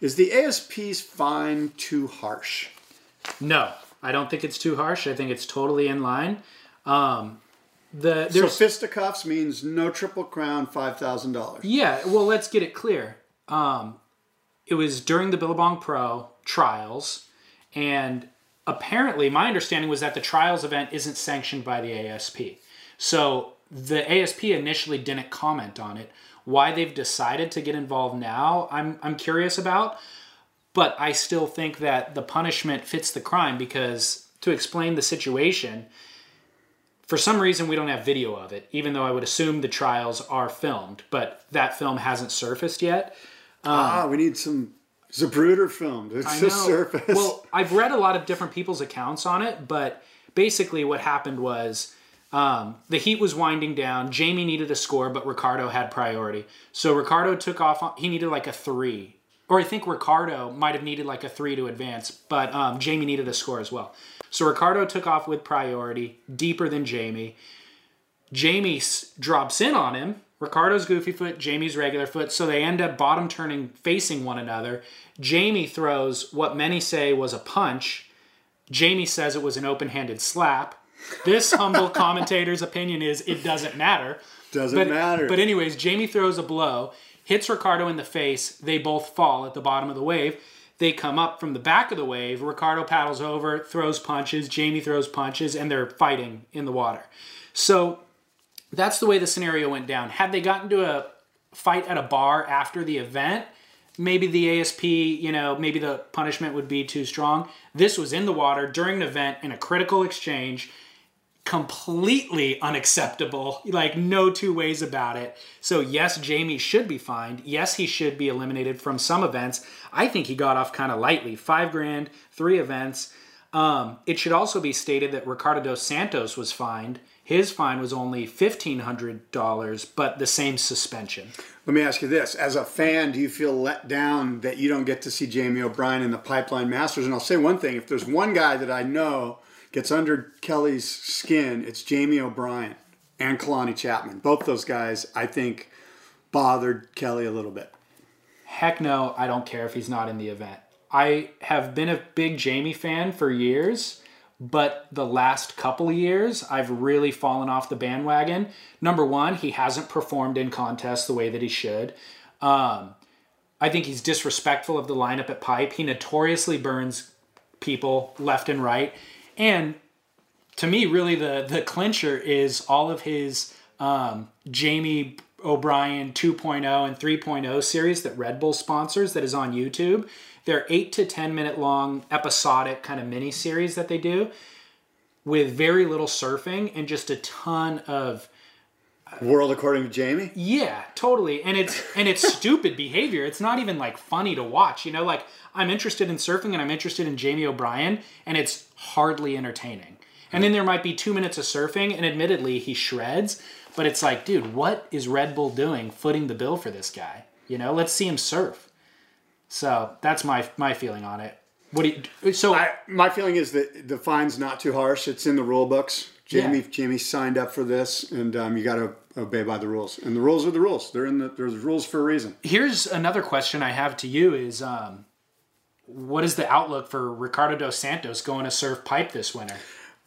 Is the ASP's fine too harsh? No, I don't think it's too harsh. I think it's totally in line. Um, the So fisticuffs means no triple crown, five thousand dollars. yeah. Well, let's get it clear. Um, it was during the Billabong Pro trials, and apparently, my understanding was that the trials event isn't sanctioned by the ASP. So the ASP initially didn't comment on it. Why they've decided to get involved now, I'm I'm curious about. But I still think that the punishment fits the crime because to explain the situation, for some reason we don't have video of it, even though I would assume the trials are filmed, but that film hasn't surfaced yet. ah, we need some Zapruder filmed. It's I *laughs* the know. surface. Well, I've read a lot of different people's accounts on it, but basically what happened was um, the heat was winding down. Jamie needed a score, but Ricardo had priority. So Ricardo took off. On, he needed like a three, or I think Ricardo might have needed like a three to advance, but um, Jamie needed a score as well. So Ricardo took off with priority, deeper than Jamie. Jamie drops in on him. Ricardo's goofy foot, Jamie's regular foot, so they end up bottom turning facing one another. Jamie throws what many say was a punch. Jamie says it was an open handed slap. This humble *laughs* commentator's opinion is it doesn't matter. Doesn't but, matter. But, anyways, Jamie throws a blow, hits Ricardo in the face. They both fall at the bottom of the wave. They come up from the back of the wave. Ricardo paddles over, throws punches. Jamie throws punches, and they're fighting in the water. So that's the way the scenario went down. Had they gotten to a fight at a bar after the event, maybe the ASP, you know, maybe the punishment would be too strong. This was in the water during an event in a critical exchange, completely unacceptable. Like, no two ways about it. So, yes, Jamie should be fined. Yes, he should be eliminated from some events. I think he got off kind of lightly. Five grand, three events. Um, it should also be stated that Ricardo dos Santos was fined. His fine was only $1,500, but the same suspension. Let me ask you this: As a fan, do you feel let down that you don't get to see Jamie O'Brien in the Pipeline Masters? And I'll say one thing: if there's one guy that I know gets under Kelly's skin, it's Jamie O'Brien and Kalani Chapman. Both those guys, I think, bothered Kelly a little bit. Heck no, I don't care if he's not in the event. I have been a big Jamie fan for years, but the last couple years, I've really fallen off the bandwagon. Number one, he hasn't performed in contests the way that he should. Um, I think he's disrespectful of the lineup at Pipe. He notoriously burns people left and right. And to me, really, the the clincher is all of his um, Jamie O'Brien 2.0 and 3.0 series that Red Bull sponsors that is on YouTube. They're eight to 10 minute long episodic kind of mini series that they do with very little surfing and just a ton of World according to Jamie. yeah, totally. And it's and it's stupid *laughs* behavior. It's not even like funny to watch, you know, like I'm interested in surfing and I'm interested in Jamie O'Brien and it's hardly entertaining. And then there might be 2 minutes of surfing and admittedly he shreds, but it's like, dude, what is Red Bull doing footing the bill for this guy? You know, let's see him surf. So, that's my my feeling on it. What do you so I, my feeling is that the fine's not too harsh. It's in the rule books. Jamie Yeah. Jamie signed up for this, and um, you got to obey by the rules. And the rules are the rules. They're in the there's rules for a reason. here's another question I have to you is um what is the outlook for Ricardo dos Santos going to surf pipe this winter?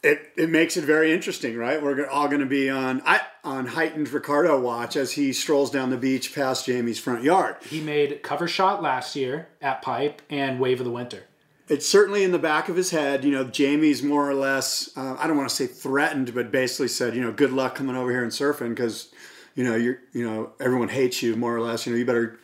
It, it makes it very interesting, right? We're all going to be on I, on heightened Ricardo watch as he strolls down the beach past Jamie's front yard. He made cover shot last year at Pipe and Wave of the Winter. It's certainly in the back of his head. You know, Jamie's more or less, uh, I don't want to say threatened, but basically said, you know, good luck coming over here and surfing because, you know, you're, you know, everyone hates you more or less. You know, you better,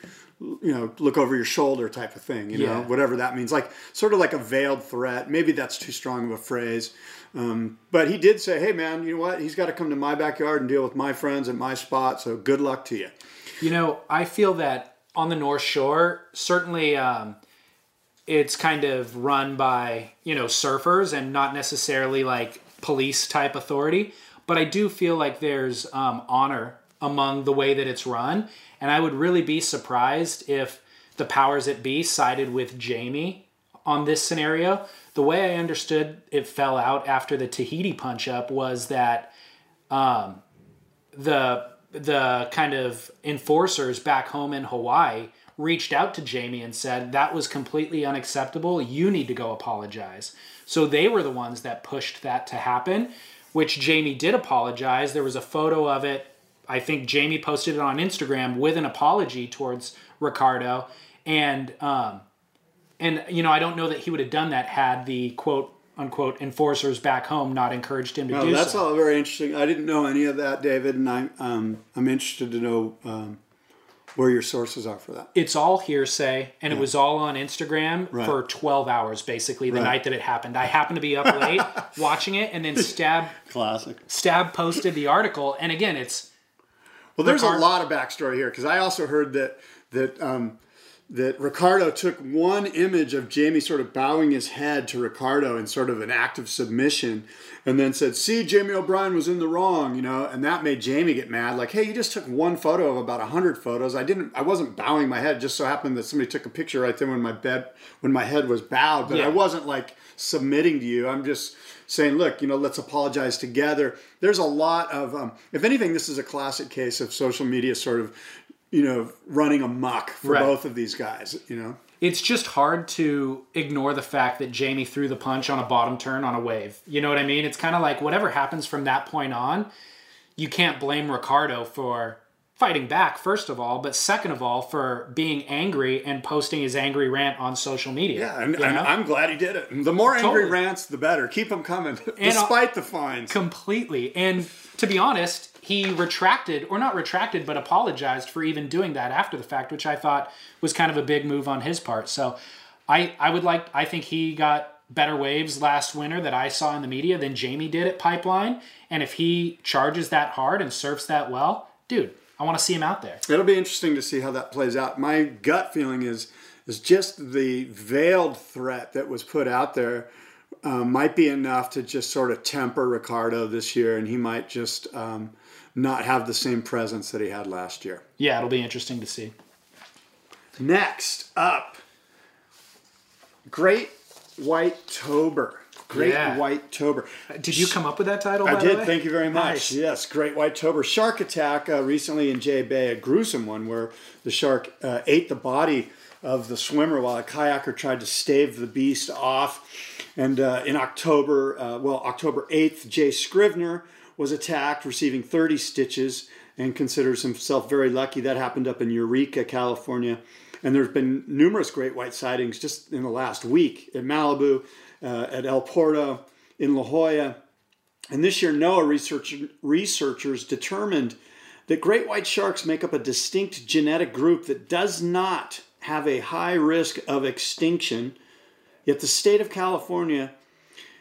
you know, look over your shoulder type of thing, you know, whatever that means. Like, sort of like a veiled threat. Maybe that's too strong of a phrase. Um, but he did say, hey, man, you know what? He's got to come to my backyard and deal with my friends at my spot. So good luck to you. You know, I feel that on the North Shore, certainly um, it's kind of run by, you know, surfers and not necessarily like police type authority. But I do feel like there's um, honor among the way that it's run. And I would really be surprised if the powers that be sided with Jamie on this scenario. The way I understood it fell out after the Tahiti punch up was that um, the the kind of enforcers back home in Hawaii reached out to Jamie and said that was completely unacceptable. You need to go apologize. So they were the ones that pushed that to happen, which Jamie did apologize. There was a photo of it. I think Jamie posted it on Instagram with an apology towards Ricardo, and um, and you know I don't know that he would have done that had the quote unquote enforcers back home not encouraged him to Oh, do that's so. all very interesting. I didn't know any of that, David, and I, um, I'm interested to know um, where your sources are for that. it's all hearsay and it was all on Instagram Right. for 12 hours basically the Right. night that it happened. I happened to be up late *laughs* watching it and then Stab Classic. Stab posted the article and again it's Well, there's a lot of backstory here because I also heard that that um, that Ricardo took one image of Jamie sort of bowing his head to Ricardo in sort of an act of submission, and then said, "See, Jamie O'Brien was in the wrong," you know, and that made Jamie get mad. Like, hey, you just took one photo of about hundred photos. I didn't. I wasn't bowing my head. It just so happened that somebody took a picture right then when my bed when my head was bowed, but Yeah. I wasn't like submitting to you. I'm just saying, look, you know, let's apologize together. There's a lot of, um, if anything, this is a classic case of social media sort of, you know, running amok for Right. both of these guys. You know, it's just hard to ignore the fact that Jamie threw the punch on a bottom turn on a wave. You know what I mean? It's kind of like whatever happens from that point on, you can't blame Ricardo for fighting back first of all, but second of all for being angry and posting his angry rant on social media. yeah, and, you and know? I'm glad he did it. The more angry Totally. rants, the better. Keep them coming, *laughs* uh, despite the fines. completely. And to be honest, he retracted, or not retracted, but apologized for even doing that after the fact, which I thought was kind of a big move on his part. So I, I would like, I think he got better waves last winter that I saw in the media than Jamie did at Pipeline. And if he charges that hard and surfs that well, dude, I want to see him out there. It'll be interesting to see how that plays out. My gut feeling is is just the veiled threat that was put out there um, might be enough to just sort of temper Ricardo this year, and he might just um, not have the same presence that he had last year. Yeah, it'll be interesting to see. Next up, Great White Tober. Great Yeah. White Tober. Did you come up with that title? I by the did. way? Thank you very much. Nice. Yes, Great White Tober shark attack uh, recently in Jay Bay, a gruesome one where the shark uh, ate the body of the swimmer while a kayaker tried to stave the beast off. And uh, in October, uh, well, October 8th, Jay Scrivener was attacked, receiving 30 stitches, and considers himself very lucky. That happened up in Eureka, California. And there have been numerous great white sightings just in the last week in Malibu, uh, at El Porto, in La Jolla. And this year, NOAA research, researchers determined that great white sharks make up a distinct genetic group that does not have a high risk of extinction. Yet the state of California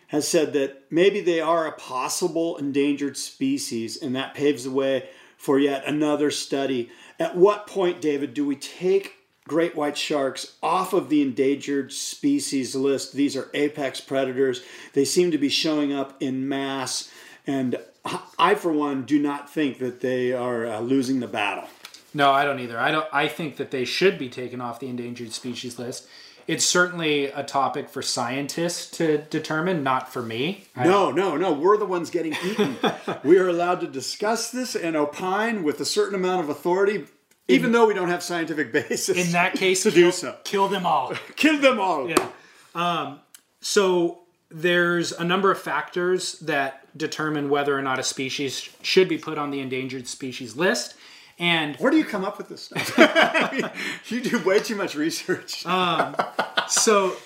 has said that maybe they are a possible endangered species, and that paves the way for yet another study. At what point, David, do we take great white sharks off of the endangered species list? These are apex predators. They seem to be showing up in mass, and I, for one, do not think that they are uh, losing the battle. No, I don't either. I don't. I think that they should be taken off the endangered species list. It's certainly a topic for scientists to determine, not for me. I- No, no, no. We're the ones getting eaten. *laughs* we are allowed to discuss this and opine with a certain amount of authority, even though we don't have scientific *laughs* basis. in that case, to kill, do so. kill them all. *laughs* Kill them all. Yeah. Um, so there's a number of factors that determine whether or not a species should be put on the endangered species list. And Where do you come up with this stuff? I *laughs* mean, you do way too much research. so,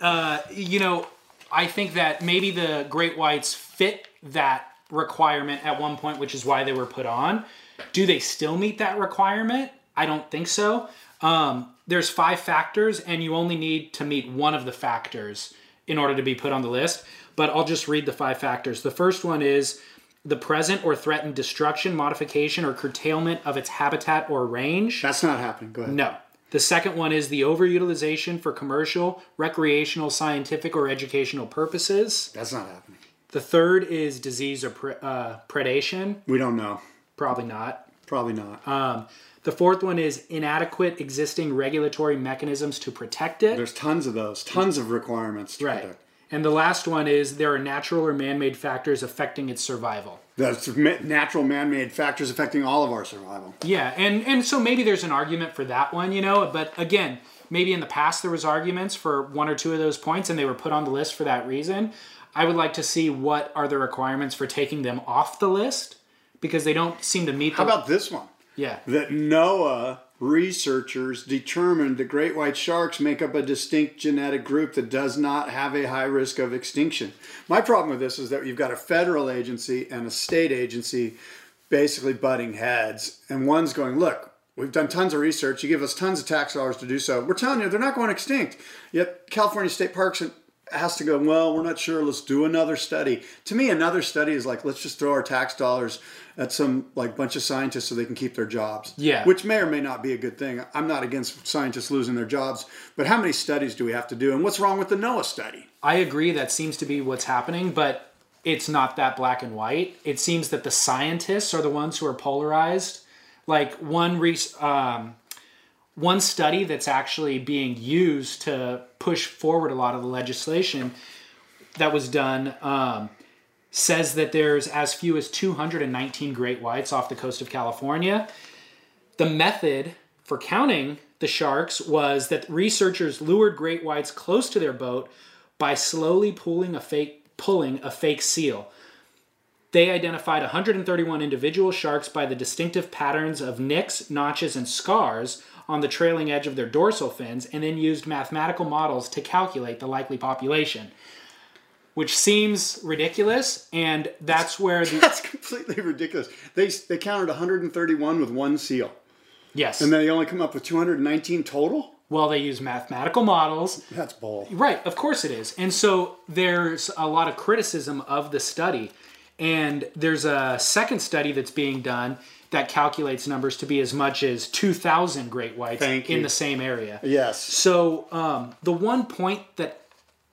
uh, you know, I think that maybe the great whites fit that requirement at one point, which is why they were put on. Do they still meet that requirement? I don't think so. Um, there's five factors, and you only need to meet one of the factors in order to be put on the list. But I'll just read the five factors. The first one is the present or threatened destruction, modification, or curtailment of its habitat or range. That's not happening. Go ahead. No. The second one is the overutilization for commercial, recreational, scientific, or educational purposes. That's not happening. The third is disease or pre- uh, predation. We don't know. Probably not. Probably not. Um, the fourth one is inadequate existing regulatory mechanisms to protect it. There's tons of those. Tons of requirements to right. protect. And the last one is there are natural or man made factors affecting its survival. That's natural man-made factors affecting all of our survival. Yeah, and, and so maybe there's an argument for that one, you know, but again, maybe in the past there was arguments for one or two of those points and they were put on the list for that reason. I would like to see what are the requirements for taking them off the list because they don't seem to meet the How about this one? Yeah. That NOAA researchers determined the great white sharks make up a distinct genetic group that does not have a high risk of extinction. My problem with this is that you've got a federal agency and a state agency basically butting heads, and one's going, look, we've done tons of research. You give us tons of tax dollars to do so. We're telling you they're not going extinct. Yet California State Parks has to go, well, we're not sure. Let's do another study. To me, another study is like, let's just throw our tax dollars at some like bunch of scientists so they can keep their jobs. Yeah. Which may or may not be a good thing. I'm not against scientists losing their jobs, but how many studies do we have to do? And what's wrong with the NOAA study? I agree that seems to be what's happening, but it's not that black and white. It seems that the scientists are the ones who are polarized. Like one re- um, one study that's actually being used to push forward a lot of the legislation that was done um, says that there's as few as 219 great whites off the coast of California. The method for counting the sharks was that researchers lured great whites close to their boat by slowly pulling a fake pulling a fake seal. They identified 131 individual sharks by the distinctive patterns of nicks, notches, and scars on the trailing edge of their dorsal fins, and then used mathematical models to calculate the likely population. Which seems ridiculous, and that's where the *laughs* That's completely ridiculous. They, they counted 131 with one seal, yes, and then they only come up with 219 total? well they use mathematical models That's bull. Right, of course it is. And so there's a lot of criticism of the study. And there's a second study that's being done that calculates numbers to be as much as 2,000 great whites in the same area. Yes. So um, the one point that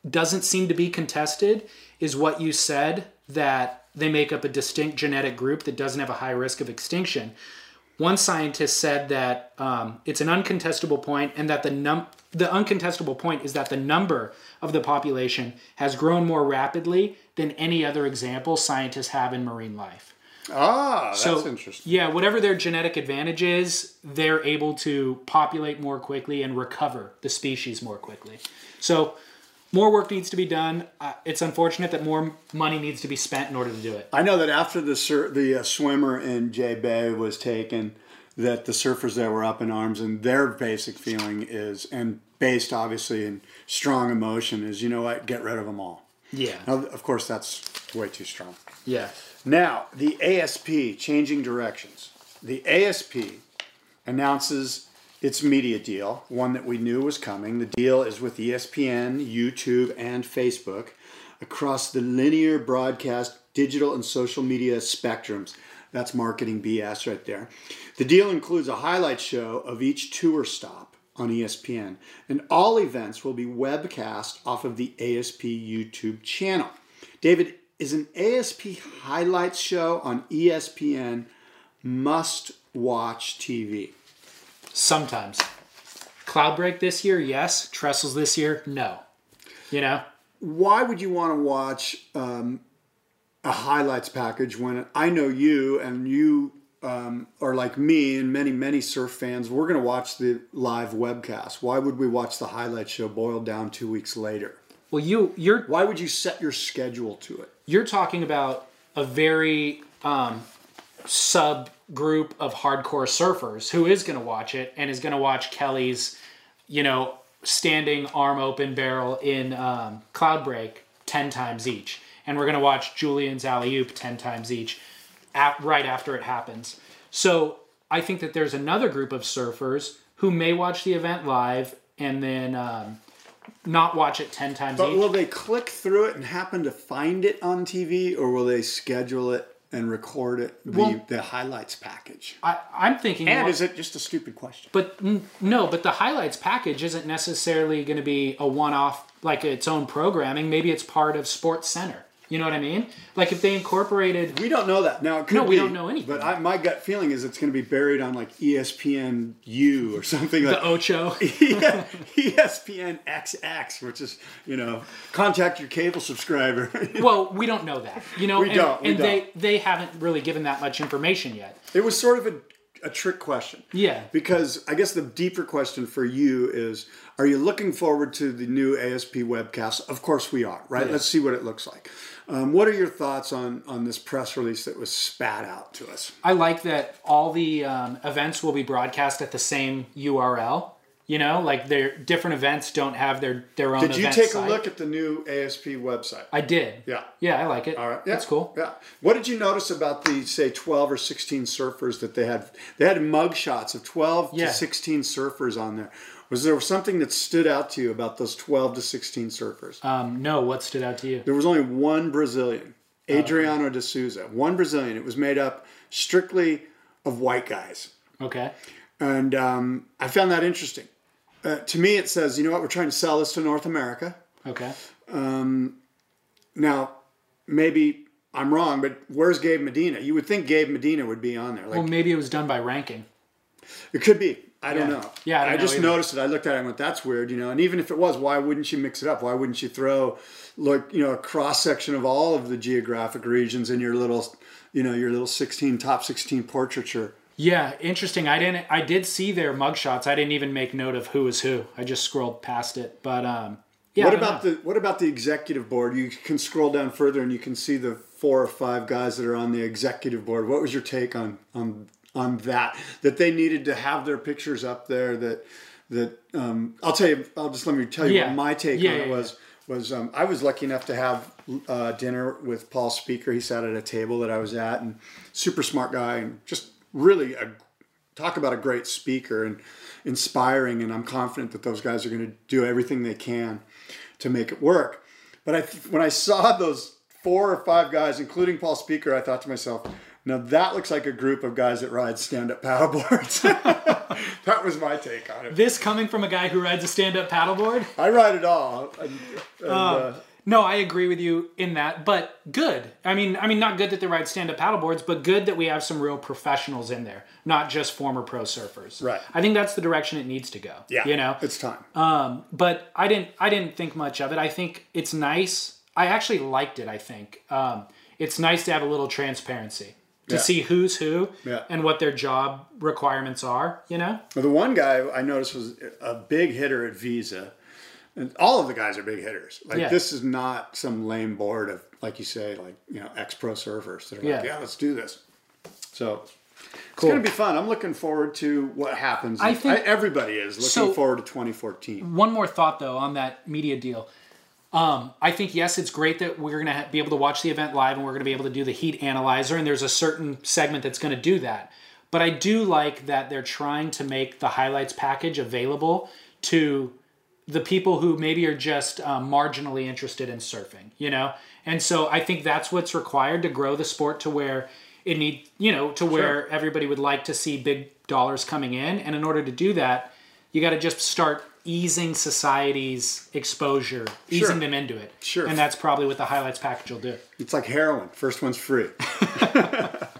doesn't seem to be contested is what you said that they make up a distinct genetic group that doesn't have a high risk of extinction. One scientist said that um, it's an uncontestable point, and that the num the uncontestable point is that the number of the population has grown more rapidly than any other example scientists have in marine life. Ah, that's So, interesting. Yeah, whatever their genetic advantage is, they're able to populate more quickly and recover the species more quickly. So, more work needs to be done. Uh, it's unfortunate that more money needs to be spent in order to do it. I know that after the sur- the uh, swimmer in J Bay was taken, that the surfers there were up in arms, and their basic feeling is, and based obviously in strong emotion, is you know what, get rid of them all. Yeah. Now, of course, that's way too strong. Yeah. Now, the ASP changing directions. The ASP announces its media deal, one that we knew was coming. The deal is with ESPN, YouTube, and Facebook across the linear broadcast, digital, and social media spectrums. That's marketing BS right there. The deal includes a highlight show of each tour stop on ESPN, and all events will be webcast off of the ASP YouTube channel. David, is an ASP highlights show on ESPN must watch TV? Sometimes. Cloud break this year, yes. Trestles this year, no. You know? Why would you want to watch um, a highlights package when I know you and you um, are like me and many, many surf fans? We're going to watch the live webcast. Why would we watch the highlight show boiled down two weeks later? Well, you you're Why would you set your schedule to it? You're talking about a very um, subgroup of hardcore surfers who is going to watch it and is going to watch Kelly's, you know, standing arm open barrel in um, Cloud Break 10 times each. And we're going to watch Julian's alley oop 10 times each at, right after it happens. So I think that there's another group of surfers who may watch the event live and then um, not watch it 10 times But each. will they click through it and happen to find it on TV, or will they schedule it and record it, the, Well- the highlights package? I, I'm thinking. And more- is it just a stupid question? But no, but the highlights package isn't necessarily going to be a one-off like its own programming. Maybe it's part of Sports Center. You know what I mean? Like if they incorporated. We don't know that now. No, we be, don't know anything. But I, my gut feeling is it's going to be buried on like ESPN U or something like The *laughs* Ocho. yeah, ESPN XX, which is you know contact your cable subscriber. *laughs* well, we don't know that. You know, We and, don't, we and they don't. they haven't really given that much information yet. it was sort of a, a trick question. Yeah. Because I guess the deeper question for you is: Are you looking forward to the new ASP webcast? Of course we are. Right. Yeah. Let's see what it looks like. Um, what are your thoughts on on this press release that was spat out to us? I like that all the um, events will be broadcast at the same URL. You know, like their different events don't have their their own. Did you take site. a look at the new ASP website? I did. Yeah. Yeah, I like it. All right. Yeah. That's cool. Yeah. What did you notice about the say 12 or 16 surfers that they had? They had mug shots of 12 Yeah. to 16 surfers on there. Was there something that stood out to you about those 12 to 16 surfers? Um, no, what stood out to you? there was only one Brazilian, Adriano de Souza. One Brazilian. It was made up strictly of white guys. Okay. And um, I found that interesting. Uh, to me, it says, you know what, we're trying to sell this to North America. Okay. Now, maybe I'm wrong, but where's Gabe Medina? You would think Gabe Medina would be on there. Like Well, maybe it was done by ranking. it could be. I don't know. Yeah, I don't know just either. noticed it. I looked at it and went, "That's weird," you know. And even if it was, why wouldn't you mix it up? Why wouldn't you throw, like, you know, a cross section of all of the geographic regions in your little, you know, your little 16 top 16 portraiture? Yeah, interesting. I didn't. I did see their mugshots. I didn't even make note of who was who. I just scrolled past it. But um, yeah. what about know. the What about the executive board? You can scroll down further and you can see the four or five guys that are on the executive board. What was your take on on on that? That they needed to have their pictures up there. That that um, I'll tell you. I'll just let me tell you Yeah. what my take Yeah, on yeah, it was. Was um, I was lucky enough to have uh, dinner with Paul Speaker. He sat at a table that I was at, and super smart guy, and just really a talk about a great speaker and inspiring and i'm confident that those guys are going to do everything they can to make it work. But I, when i saw those four or five guys including paul speaker i thought to myself now that looks like a group of guys that ride stand-up paddleboards. *laughs* That was my take on it. This coming from a guy who rides a stand-up paddleboard? i ride it all and, and, uh, No, I agree with you in that, but good. I mean, I mean, not good that they ride stand-up paddleboards, but good that we have some real professionals in there, not just former pro surfers. Right. I think that's the direction it needs to go. yeah You know. it's time Um, but I didn't. I didn't think much of it. I think it's nice. I actually liked it. I think um, it's nice to have a little transparency to Yeah. see who's who Yeah. and what their job requirements are. You know. Well, the one guy I noticed was a big hitter at Visa, and all of the guys are big hitters. Like Yeah. this is not some lame board of, like you say, like you know, ex pro surfers that are like, Yeah. yeah, let's do this. So it's going to be fun. I'm looking forward to what happens. I think- everybody is looking So- forward to 2014. One more thought though on that media deal. Um, I think yes, it's great that we're going to ha- be able to watch the event live and we're going to be able to do the heat analyzer, and there's a certain segment that's going to do that. But I do like that they're trying to make the highlights package available to the people who maybe are just um, marginally interested in surfing, you know. And so I think that's what's required to grow the sport to where it need, you know, to where everybody would like to see big dollars coming in. And in order to do that, you got to just start easing society's exposure, easing them into it. Sure. And that's probably what the highlights package will do. It's like heroin. First one's free. *laughs*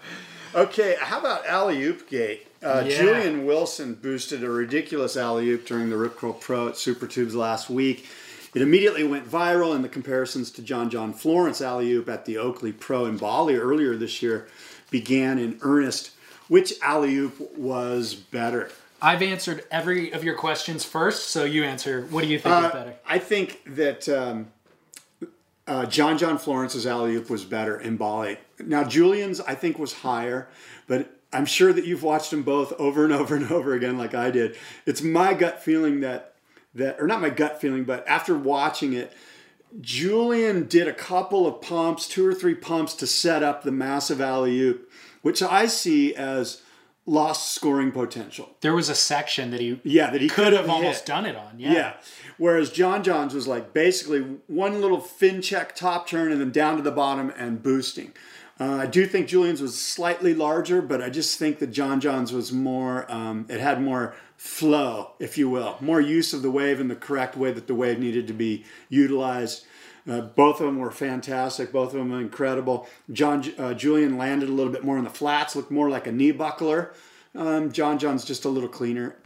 okay, how about alley oop gate? Uh, Yeah. Julian Wilson boosted a ridiculous alley oop during the Rip Curl Pro at Super Tubes last week. It immediately went viral, and the comparisons to John John Florence alley oop at the Oakley Pro in Bali earlier this year began in earnest. Which alley oop was better? I've answered every of your questions first, so you answer. What do you think is Uh, better? I think that um, uh, John John Florence's alley oop was better in Bali. Now Julian's I think was higher, but I'm sure that you've watched them both over and over and *laughs* over again, like I did. It's my gut feeling that that, or not my gut feeling, but after watching it, Julian did a couple of pumps, two or three pumps to set up the massive alley oop, which I see as lost scoring potential. There was a section that he Yeah, that he could have almost hit. done it on. Yeah. Yeah. Whereas John John's was like basically one little fin check top turn and then down to the bottom and boosting. Uh, I do think Julian's was slightly larger, but I just think that John John's was more, um, it had more flow, if you will, more use of the wave in the correct way that the wave needed to be utilized. Uh, both of them were fantastic. Both of them incredible. John uh, Julian landed a little bit more in the flats, looked more like a knee buckler. Um, John John's just a little cleaner.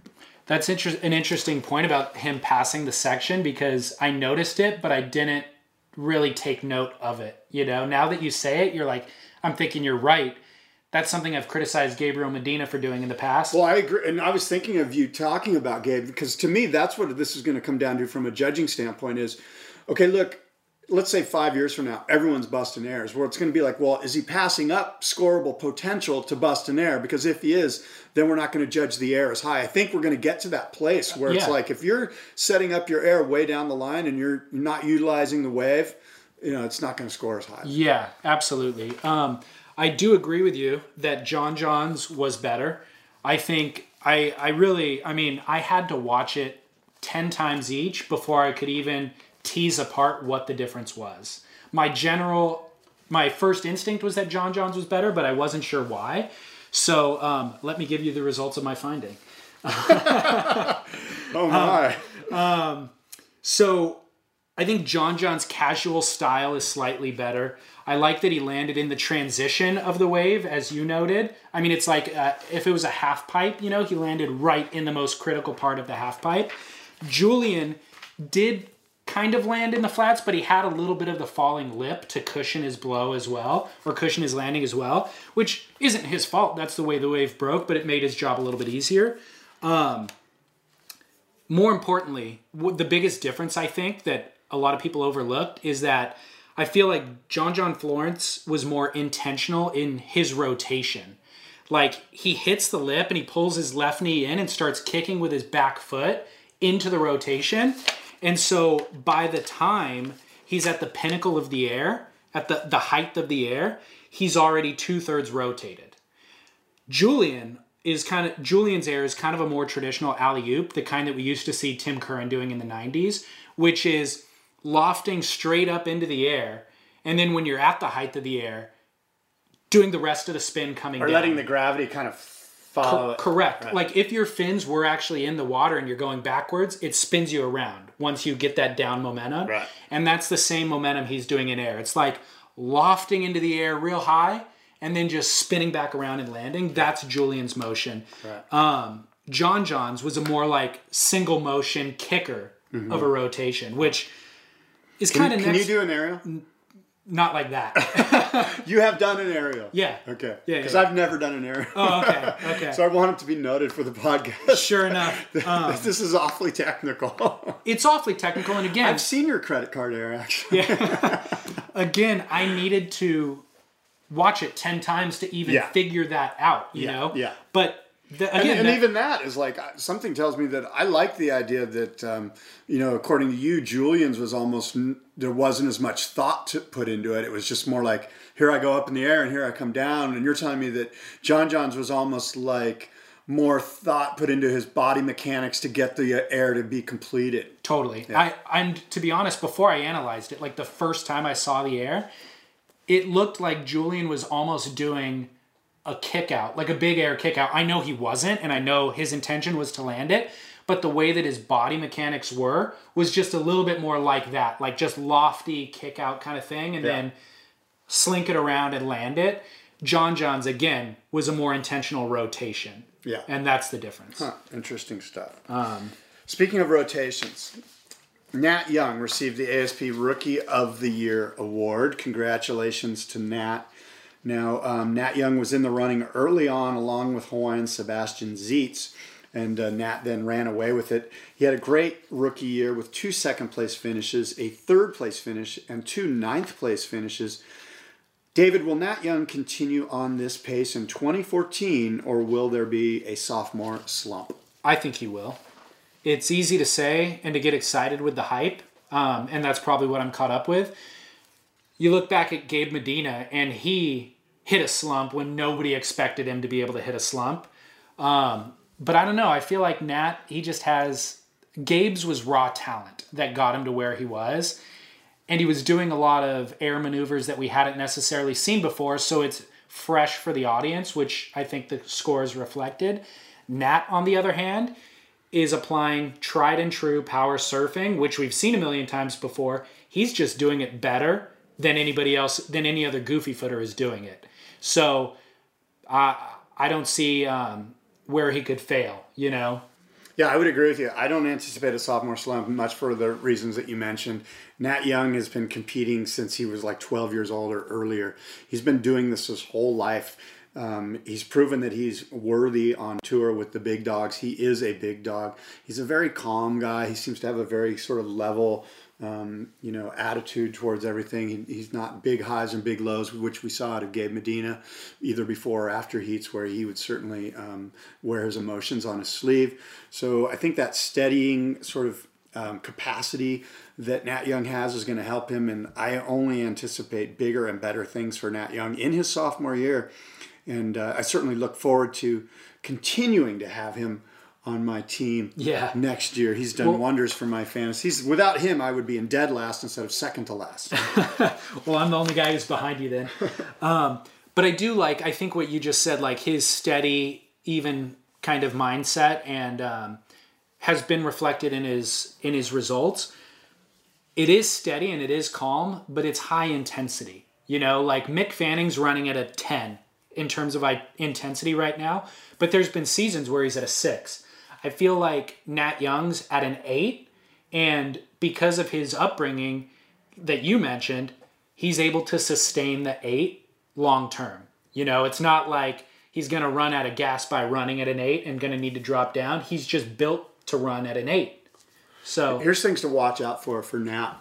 That's inter- an interesting point about him passing the section because I noticed it, but I didn't really take note of it. You know, now that you say it, you're like, I'm thinking you're right. That's something I've criticized Gabriel Medina for doing in the past. Well, I agree, and I was thinking of you talking about Gabe because to me, that's what this is going to come down to from a judging standpoint. Is okay. Look, let's say five years from now, everyone's busting airs. Where it's going to be like, well, is he passing up scoreable potential to bust an air? Because if he is, then we're not going to judge the air as high. I think we're going to get to that place where it's Yeah. like if you're setting up your air way down the line and you're not utilizing the wave, you know, it's not going to score as high. Yeah, absolutely. Um, I do agree with you that John John's was better. I think I I really I mean I had to watch it ten times each before I could even tease apart what the difference was. My general my first instinct was that John John's was better, but I wasn't sure why. So um, let me give you the results of my finding. *laughs* Oh my! So I think John John's casual style is slightly better. I like that he landed in the transition of the wave, as you noted. I mean, it's like uh, if it was a half pipe, you know, he landed right in the most critical part of the half pipe. Julian did kind of land in the flats, but he had a little bit of the falling lip to cushion his blow as well, or cushion his landing as well, which isn't his fault. That's the way the wave broke, but it made his job a little bit easier um, more importantly, the biggest difference I think that a lot of people overlooked is that I feel like John John Florence was more intentional in his rotation. Like he hits the lip and he pulls his left knee in and starts kicking with his back foot into the rotation. And so by the time he's at the pinnacle of the air, at the, the height of the air, he's already two thirds rotated. Julian is kind of Julian's air is kind of a more traditional alley oop, the kind that we used to see Tim Curran doing in the 90s, which is lofting straight up into the air, and then when you're at the height of the air, doing the rest of the spin coming Or down. letting the gravity kind of follow. it. Correct. Like if your fins were actually in the water and you're going backwards, it spins you around once you get that down momentum. Right. And that's the same momentum he's doing in air. It's like lofting into the air real high and then just spinning back around and landing. That's Julian's motion. Right. Um, John John's was a more like single motion kicker of a rotation, which is kind of Mm-hmm. Can you do an aerial? Not like that. *laughs* You have done an aerial. Yeah. Okay. Yeah, Because yeah, I've never done an aerial. oh, okay. *laughs* Okay. So I want it to be noted for the podcast. Sure enough. *laughs* Um, this is awfully technical. it's awfully technical. And again, I've seen your credit card error actually. again, I needed to watch it 10 times to even Yeah. figure that out, you Yeah, know? yeah. But the, And, again, and that- even that is like something tells me that I like the idea that um, you know, according to you, Julian's was almost there wasn't as much thought to put into it. It was just more like here I go up in the air and here I come down. And you're telling me that John John's was almost like more thought put into his body mechanics to get the uh, air to be completed. totally. I, and to be honest, before I analyzed it, like the first time I saw the air, it looked like Julian was almost doing a kick out, like a big air kick out. I know he wasn't, and I know his intention was to land it, but the way that his body mechanics were was just a little bit more like that, like just lofty kick out kind of thing, and Yeah. then slink it around and land it. John John's again was a more intentional rotation. Yeah. And that's the difference. Huh, interesting stuff. Um, Speaking of rotations, Nat Young received the ASP Rookie of the Year award. Congratulations to Nat. Now, um, Nat Young was in the running early on, along with Hawaiian Sebastian Zietz, and uh, Nat then ran away with it. He had a great rookie year with two second place finishes, a third place finish, and two ninth place finishes. David, will Nat Young continue on this pace in 2014, or will there be a sophomore slump? I think he will. It's easy to say and to get excited with the hype, um, and that's probably what I'm caught up with. You look back at Gabe Medina, and he hit a slump when nobody expected him to be able to hit a slump. Um, but I don't know. I feel like Nat, he just has. Gabe's was raw talent that got him to where he was. And he was doing a lot of air maneuvers that we hadn't necessarily seen before. So it's fresh for the audience, which I think the scores reflected. Nat, on the other hand, is applying tried and true power surfing, which we've seen a million times before. He's just doing it better than anybody else, than any other goofy footer is doing it. So I I don't see um, where he could fail. You know. Yeah, I would agree with you. I don't anticipate a sophomore slump much for the reasons that you mentioned. Nat Young has been competing since he was like 12 years old or earlier. He's been doing this his whole life. Um, he's proven that he's worthy on tour with the big dogs. He is a big dog. He's a very calm guy. He seems to have a very sort of level, um, you know, attitude towards everything. He, he's not big highs and big lows, which we saw out of Gabe Medina, either before or after heats, where he would certainly um, wear his emotions on his sleeve. So I think that steadying sort of um, capacity that Nat Young has is going to help him, and I only anticipate bigger and better things for Nat Young in his sophomore year. And uh, I certainly look forward to continuing to have him on my team Yeah. next year. He's done Well- wonders for my fantasies. Without him, I would be in dead last instead of second to last. *laughs* Well, I'm the only guy who's behind you then. *laughs* Um, but I do like, I think what you just said, like his steady, even kind of mindset, and um, has been reflected in his in his results. It is steady and it is calm, but it's high intensity. You know, like Mick Fanning's running at a 10 in terms of intensity right now, but there's been seasons where he's at a six. I feel like Nat Young's at an eight, and because of his upbringing that you mentioned, he's able to sustain the eight long term. You know, it's not like he's going to run out of gas by running at an eight and going to need to drop down. He's just built to run at an eight. So, Here's things to watch out for for Nat.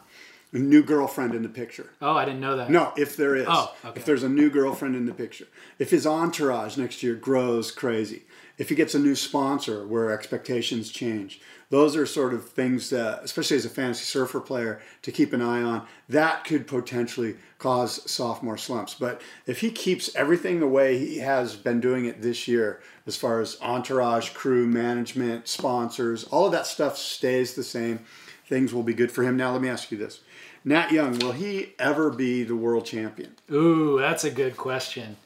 A new girlfriend in the picture. oh, I didn't know that. No, if there is. Oh, okay. If there's a new girlfriend in the picture. If his entourage next year grows crazy. If he gets a new sponsor where expectations change. Those are sort of things that, especially as a fantasy surfer player, to keep an eye on. That could potentially cause sophomore slumps. But if he keeps everything the way he has been doing it this year, as far as entourage, crew, management, sponsors, all of that stuff stays the same, things will be good for him. Now, let me ask you this. Nat Young, will he ever be the world champion? Ooh, that's a good question.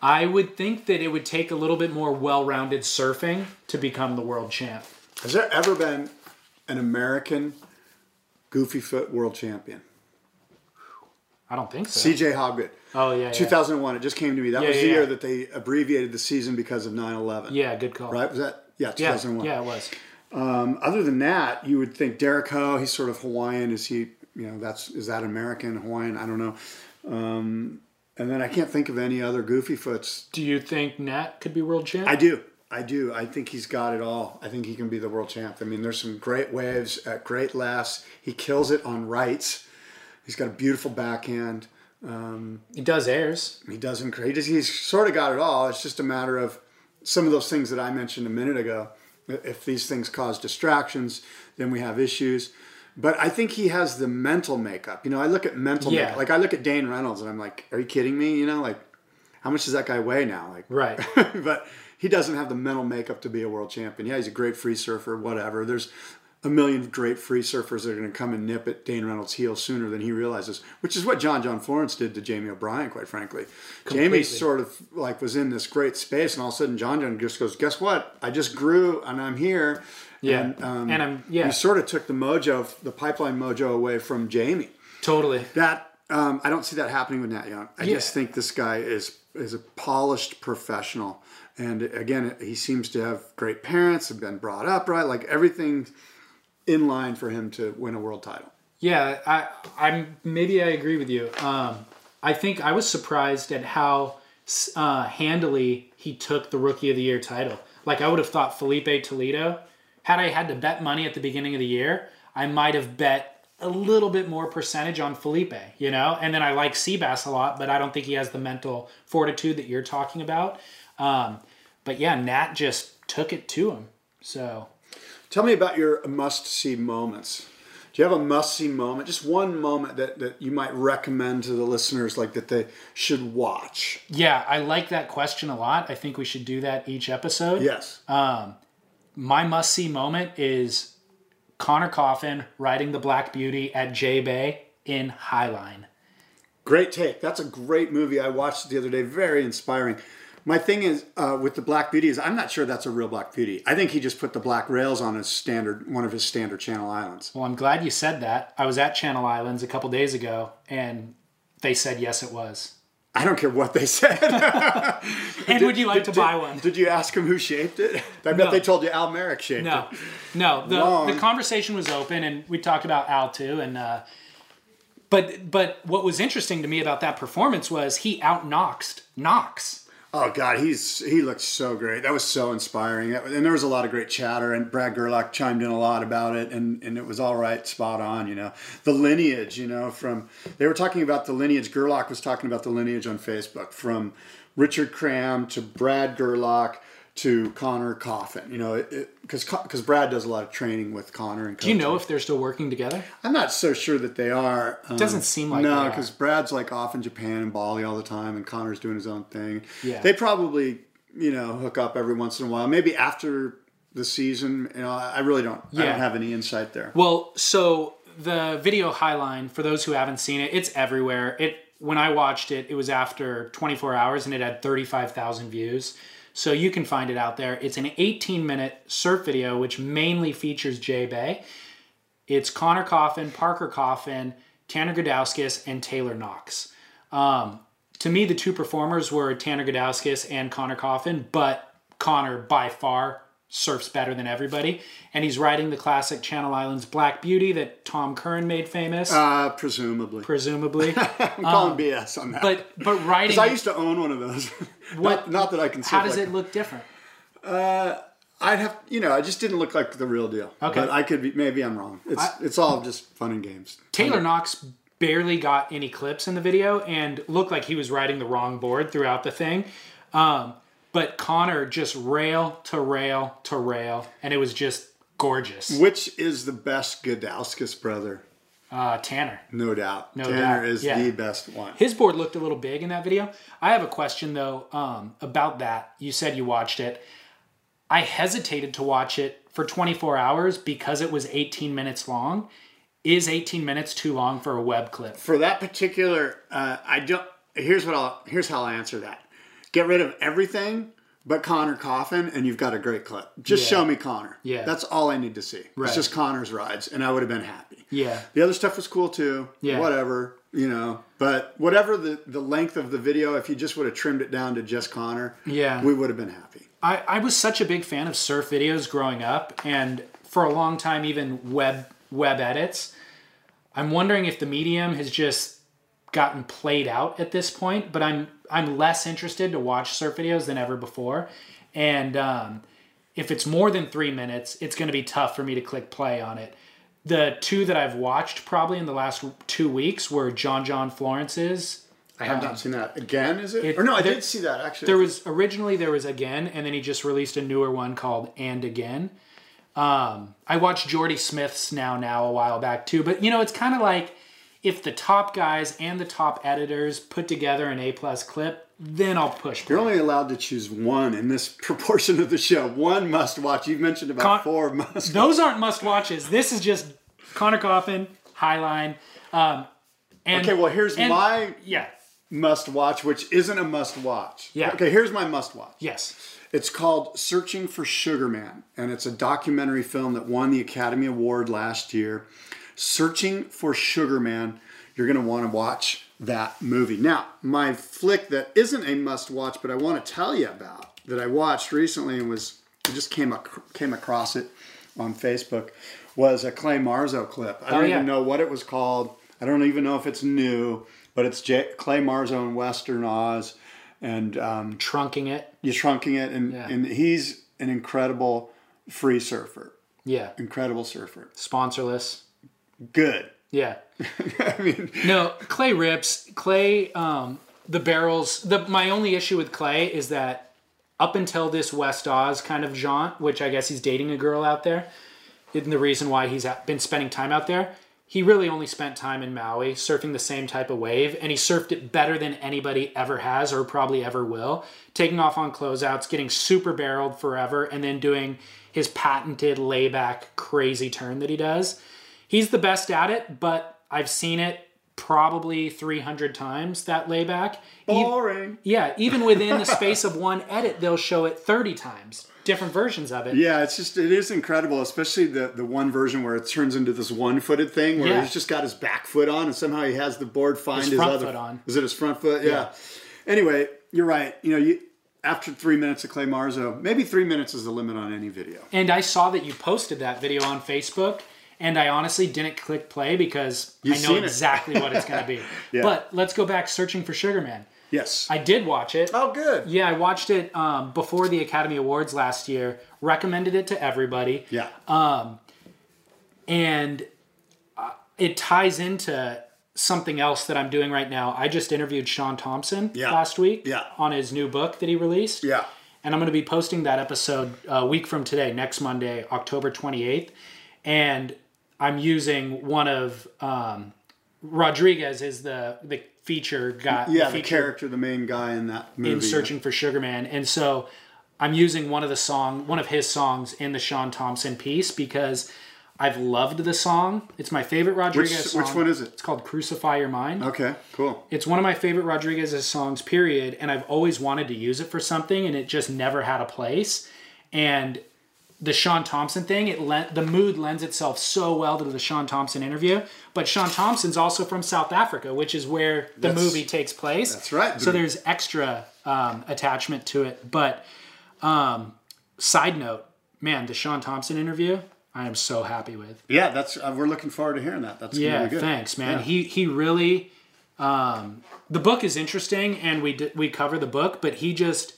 I would think that it would take a little bit more well rounded surfing to become the world champ. Has there ever been an American goofy foot world champion? I don't think so. CJ Hobgood. oh, yeah. Yeah. 2001. It just came to me. That Yeah, was the yeah, year that they abbreviated the season because of 9/11. yeah, good call. Right? Was that? Yeah, Yeah, 2001. yeah, it was. Um, other than that, you would think Derek Ho. He's sort of Hawaiian. Is he? You know, that's is that American Hawaiian? I don't know. Um, and then I can't think of any other goofy foots Do you think Nat could be world champ? I do. I do. I think he's got it all. I think he can be the world champ. I mean, there's some great waves at great laughs. He kills it on rights. He's got a beautiful backhand. Um, he does airs. He doesn't. He just, he's sort of got it all. It's just a matter of some of those things that I mentioned a minute ago. If these things cause distractions, then we have issues. But I think he has the mental makeup. You know, I look at mental Yeah. makeup. Like I look at Dane Reynolds and I'm like, are you kidding me? You know, like how much does that guy weigh now? Like Right. *laughs* but he doesn't have the mental makeup to be a world champion. Yeah, he's a great free surfer, whatever. There's a million great free surfers that are going to come and nip at Dane Reynolds' heel sooner than he realizes, which is what John John Florence did to Jamie O'Brien, quite frankly. Completely. Jamie sort of like was in this great space, and all of a sudden John John just goes, "Guess what? I just grew, and I'm here." Yeah. and, um, And I'm- yeah. You sort of took the mojo, the pipeline mojo, away from Jamie. Totally. That um, I don't see that happening with Nat Young. I Yeah. just think this guy is is a polished professional, and again, he seems to have great parents, have been brought up right, like everything in line for him to win a world title. Yeah, I, I'm maybe I agree with you. Um, I think I was surprised at how uh, handily he took the Rookie of the Year title. Like I would have thought Filipe Toledo. Had I had to bet money at the beginning of the year, I might have bet a little bit more percentage on Filipe. You know, and then I like Seabass a lot, but I don't think he has the mental fortitude that you're talking about. Um, but yeah, Nat just took it to him. So Tell me about your must-see moments. Do you have a must-see moment? Just one moment that, that you might recommend to the listeners, like that they should watch. yeah, I like that question a lot. I think we should do that each episode. Yes. My must see moment is Conner Coffin riding the Black Beauty at J Bay in Highline. Great take. That's a great movie. I watched it the other day. Very inspiring. My thing is uh, with the Black Beauty is I'm not sure that's a real Black Beauty. I think he just put the black rails on his standard one of his standard Channel Islands. Well, I'm glad you said that. I was at Channel Islands a couple days ago, and they said yes, it was. I don't care what they said. *laughs* *laughs* And would you like to buy one? Did you ask him who shaped it? I bet No. they told you Al Merrick shaped No, it. no. The Wrong. the conversation was open, and we talked about Al too. And uh, but but what was interesting to me about that performance was he out Knoxed Knox. Oh God, he's he looked so great. That was so inspiring, and there was a lot of great chatter. And Brad Gerlach chimed in a lot about it, and, and it was all right, spot on. You know, the lineage. You know, from they were talking about the lineage. Gerlach was talking about the lineage on Facebook from Richard Cram to Brad Gerlach to Conner Coffin. You know, because because Brad does a lot of training with Conner and. Do you know if they're still working together? I'm not so sure that they are. Um, Doesn't seem like no, because Brad's like off in Japan and Bali all the time, and Conner's doing his own thing. Yeah. they probably you know hook up every once in a while, maybe after the season. You know, I I really don't. I Yeah. don't have any insight there. Well, so the video highline for those who haven't seen it, it's everywhere. It when I watched it, it was after 24 hours and it had 35,000 views. So you can find it out there. It's an 18 minute surf video which mainly features Jay Bay. It's Conner Coffin, Parker Coffin, Tanner Gudauskas, and Taylor Knox. Um, to me, the two performers were Tanner Gudauskas and Conner Coffin, but Conner by far surfs better than everybody. And he's riding the classic Channel Islands Black Beauty that Tom Curren made famous, Uh, presumably, presumably. *laughs* I'm calling BS on that. Um, But but riding, 'Cause I used to own one of those. *laughs* What- not, not that I can. how does like it look different? I'd have, you know, I just didn't look like the real deal. Okay. but I could be. Maybe I'm wrong. It's it's all just fun and games. Taylor Knox barely got any clips in the video and looked like he was riding the wrong board throughout the thing. Um, but Conner just rail to rail to rail, and it was just gorgeous. Which is the best Gudauskas brother? Uh, Tanner. No doubt. No Tanner doubt, is yeah. the best one. His board looked a little big in that video. I have a question though um, about that. You said you watched it. I hesitated to watch it for 24 hours because it was 18 minutes long. Is 18 minutes too long for a web clip? For that particular, uh, I don't. Here's what I'll. Here's how I'll answer that. Get rid of everything but Conner Coffin, and you've got a great clip. Just Yeah. show me Conner. Yeah. That's all I need to see. Right. It's just Conner's rides, and I would have been happy. Yeah. The other stuff was cool too. Yeah. Whatever, you know. But whatever the, the length of the video, if you just would have trimmed it down to just Conner, Yeah. we would have been happy. I, I was such a big fan of surf videos growing up, and for a long time, even web web edits. I'm wondering if the medium has just gotten played out at this point. But I'm I'm less interested to watch surf videos than ever before, and um, if it's more than three minutes, it's going to be tough for me to click play on it. The two that I've watched probably in the last two weeks were John John Florence's I have not seen that again. Is it? It- or no, I there- did see that actually. there was originally there was again, and then he just released a newer one called And Again. Um, I watched Jordy Smith's now now a while back too, but you know it's kind of like if the top guys and the top editors put together an A plus clip, then I'll push. play. You're only allowed to choose one in this *laughs* proportion of the show. One must watch. You've mentioned about Con- four must. Those aren't must watches. This is just Conner Coffin, Highline. Um, and, Okay, well here's and- my yeah, must watch, which isn't a must watch. Yeah. Okay, here's my must watch. yes, It's called Searching for Sugar Man, and it's a documentary film that won the Academy Award last year. Searching for Sugar Man, you're going to want to watch that movie. Now, my flick that isn't a must watch, but I want to tell you about that I watched recently and was I just came ac- came across it on Facebook was a Clay Marzo clip. I don't Oh, yeah. even know what it was called. I don't even know if it's new, but it's J- Clay Marzo in Western Oz, and um, trunking it. you're trunking it, and, Yeah. and he's an incredible free surfer, Yeah, incredible surfer. sponsorless. Good. Yeah. *laughs* I mean, No, Clay rips. Clay, um, the barrels. The my only issue with Clay is that up until this West Oz kind of jaunt, which I guess he's dating a girl out there, and the reason why he's been spending time out there, he really only spent time in Maui surfing the same type of wave, and he surfed it better than anybody ever has or probably ever will. Taking off on closeouts, getting super barreled forever, and then doing his patented layback crazy turn that he does. He's the best at it, but I've seen it probably 300 times that layback. E- Boring. yeah, even within the *laughs* space of one edit, they'll show it 30 times, different versions of it. Yeah, it's just it is incredible, especially the the one version where it turns into this one footed thing where Yeah. he's just got his back foot on and somehow he has the board find His his, other foot on. Is it his front foot? Yeah. Anyway, you're right. You know, you after three minutes of Clay Marzo, maybe three minutes is the limit on any video. And I saw that you posted that video on Facebook, and I honestly didn't click play because You've I know exactly what it's going to be. *laughs* Yeah. But let's go back searching for Sugar Man. Yes. I did watch it. oh, good. Yeah, I watched it um, before the Academy Awards last year. Recommended it to everybody, Yeah. Um, and uh, it ties into something else that I'm doing right now. I just interviewed Shaun Tomson Yeah. last week Yeah. on his new book that he released. yeah. and I'm going to be posting that episode a week from today, next Monday, October 28th. And I'm using one of um, Rodriguez is the the feature guy. Yeah, the feature character, the main guy in that movie. in Searching for Sugar Man, and so I'm using one of the song, one of his songs in the Shaun Tomson piece because I've loved the song. It's my favorite Rodriguez Which, song. which one is it? It's called "Crucify Your Mind." Okay, cool. It's one of my favorite Rodriguez's songs, period. And I've always wanted to use it for something, and it just never had a place. And the Shaun Tomson thing, it lent the mood lends itself so well to the Shaun Tomson interview. But Shaun Tomson's also from South Africa, which is where the That's- movie takes place. that's right. So there's extra um, attachment to it. But um, side note, man, the Shaun Tomson interview, I am so happy with. Yeah, that's uh, we're looking forward to hearing that. That's Yeah, good. thanks, man. Yeah. He he really. Um, the book is interesting, and we d- we cover the book, but he just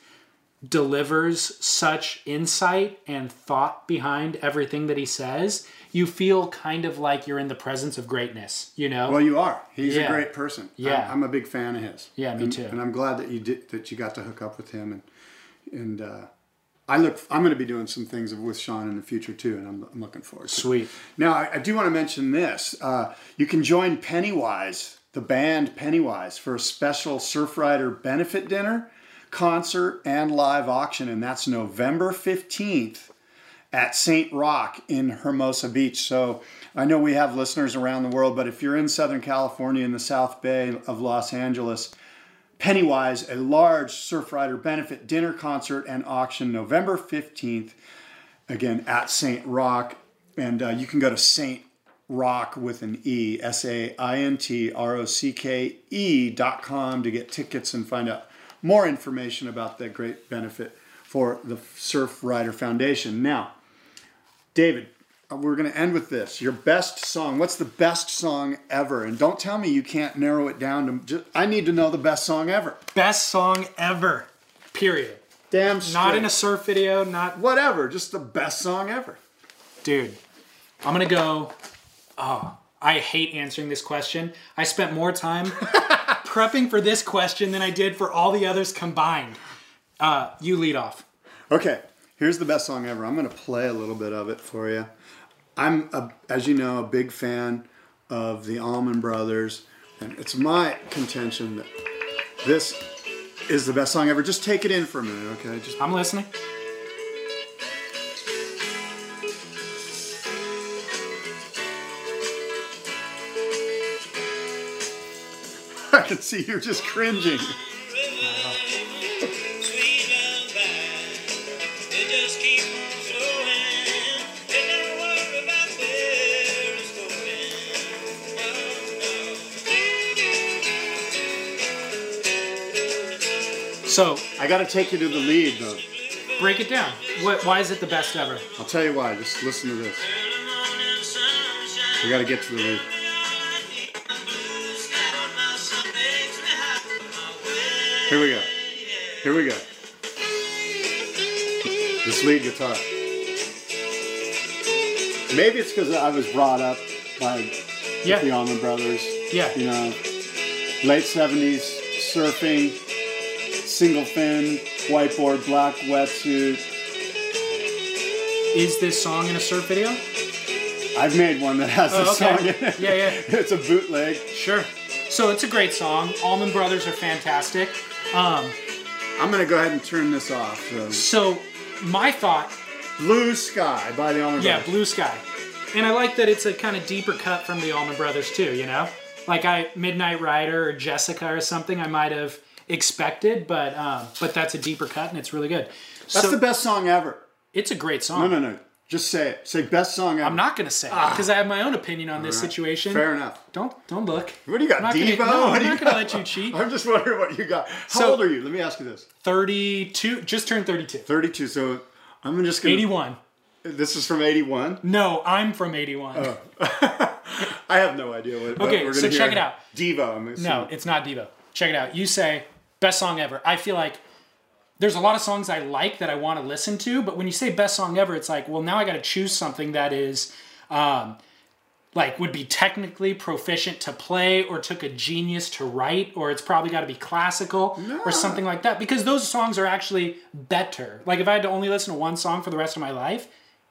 delivers such insight and thought behind everything that he says. You feel kind of like you're in the presence of greatness. You know. Well, you are. He's Yeah. a great person. Yeah. I'm, I'm a big fan of his. Yeah, me And- too. And I'm glad that you did that. You got to hook up with him, and and uh, I look. I'm going to be doing some things with Shaun in the future too, and I'm, I'm looking forward. to it. Sweet. Now, I, I do want to mention this. Uh, you can join Pennywise, the band Pennywise, for a special Surf Surfrider benefit dinner, concert, and live auction, and that's November 15th at St. Rocke in Hermosa Beach. So I know we have listeners around the world, but if you're in Southern California in the South Bay of Los Angeles, Pennywise, a large Surfrider benefit dinner concert and auction November 15th, again at St. Rocke. And uh, you can go to St. Rock with an E, S A I N T R O C K E dot com to get tickets and find out more information about that great benefit for the Surfrider Foundation. Now, David, uh, we're going to end with this. Your best song. What's the best song ever? And don't tell me you can't narrow it down to. Just, I need to know the best song ever. Best song ever. Period. Damn straight. Not in a surf video. Not whatever. Just the best song ever. dude. I'm gonna go. Oh, I hate answering this question. I spent more time *laughs* prepping for this question than I did for all the others combined. Uh, you lead off. Okay, here's the best song ever. I'm going to play a little bit of it for you. I'm, a, as you know, a big fan of the Allman Brothers, and it's my contention that this is the best song ever. Just take it in for a minute, okay? Just I'm listening. Can see you're just cringing. So I got to take you to the lead, though. break it down. What, why is it the best ever? I'll tell you why. Just listen to this. We got to get to the lead. Here we go. Here we go. This lead guitar. Maybe it's because I was brought up by Yeah. the Allman Brothers. Yeah. You know, late 70s, surfing, single fin, whiteboard, black wetsuit. Is this song in a surf video? I've made one that has Oh, this okay. song in it. Yeah, yeah. *laughs* it's a bootleg. Sure. So it's a great song. Allman Brothers are fantastic. Um, I'm gonna go ahead and turn this off. So, so my thought, Blue Sky by the Allman yeah, Brothers. Blue Sky, and I like that it's a kind of deeper cut from the Allman Brothers too. You know. like I Midnight Rider or Jessica or something I might have expected, but um, but that's a deeper cut and it's really good. That's so the best song ever. it's a great song. No, no, no. Just say it. Say best song ever. I'm not gonna say it ah. because I have my own opinion on this situation. Fair enough. Don't don't look. What do you got, I'm not gonna- Devo? no, What I'm do you not gonna got? let you cheat. *laughs* I'm just wondering what you got. How So- old are you? Let me ask you this. 32, just turned 32. 32. So I'm just gonna. 81. This is from 81. No, I'm from 81. *laughs* I have no idea what. Okay, we're so gonna check hear. it out. Devo. I'm No, it's not Devo. Check it out. You say best song ever. I feel like there's a lot of songs I like that I want to listen to, but when you say best song ever, it's like, well, now I got to choose something that is um, like would be technically proficient to play or took a genius to write or it's probably got to be classical or something like that because those songs are actually better. Like if I had to only listen to one song for the rest of my life,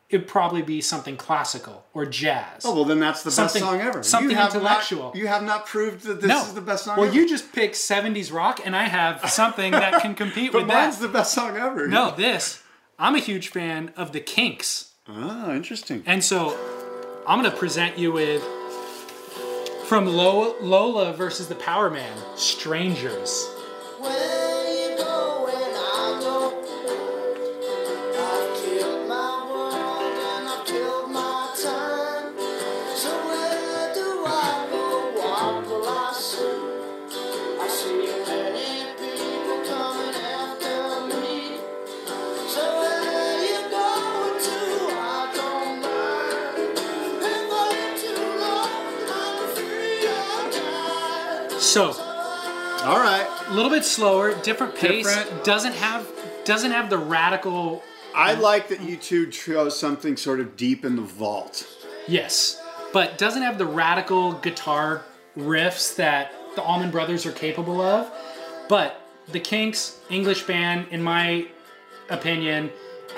it'd probably be something classical or jazz. Oh well, then that's the Something- best song ever. something you have intellectual. Not, you have not proved that this no, is the best song. Ever. Well, ever. you just picked '70s rock, and I have something that can compete *laughs* But with mine's that. the best song ever. no, this. I'm a huge fan of the Kinks, Ah, interesting. and so I'm going to present you with from Lola, Lola versus the Power Man, "Strangers." Where So All right. a little bit slower, different pace. Different. Doesn't have doesn't have the radical. I like that you two chose something sort of deep in the vault. Yes, but doesn't have the radical guitar riffs that the Allman Brothers are capable of. But the Kinks, English band, in my opinion,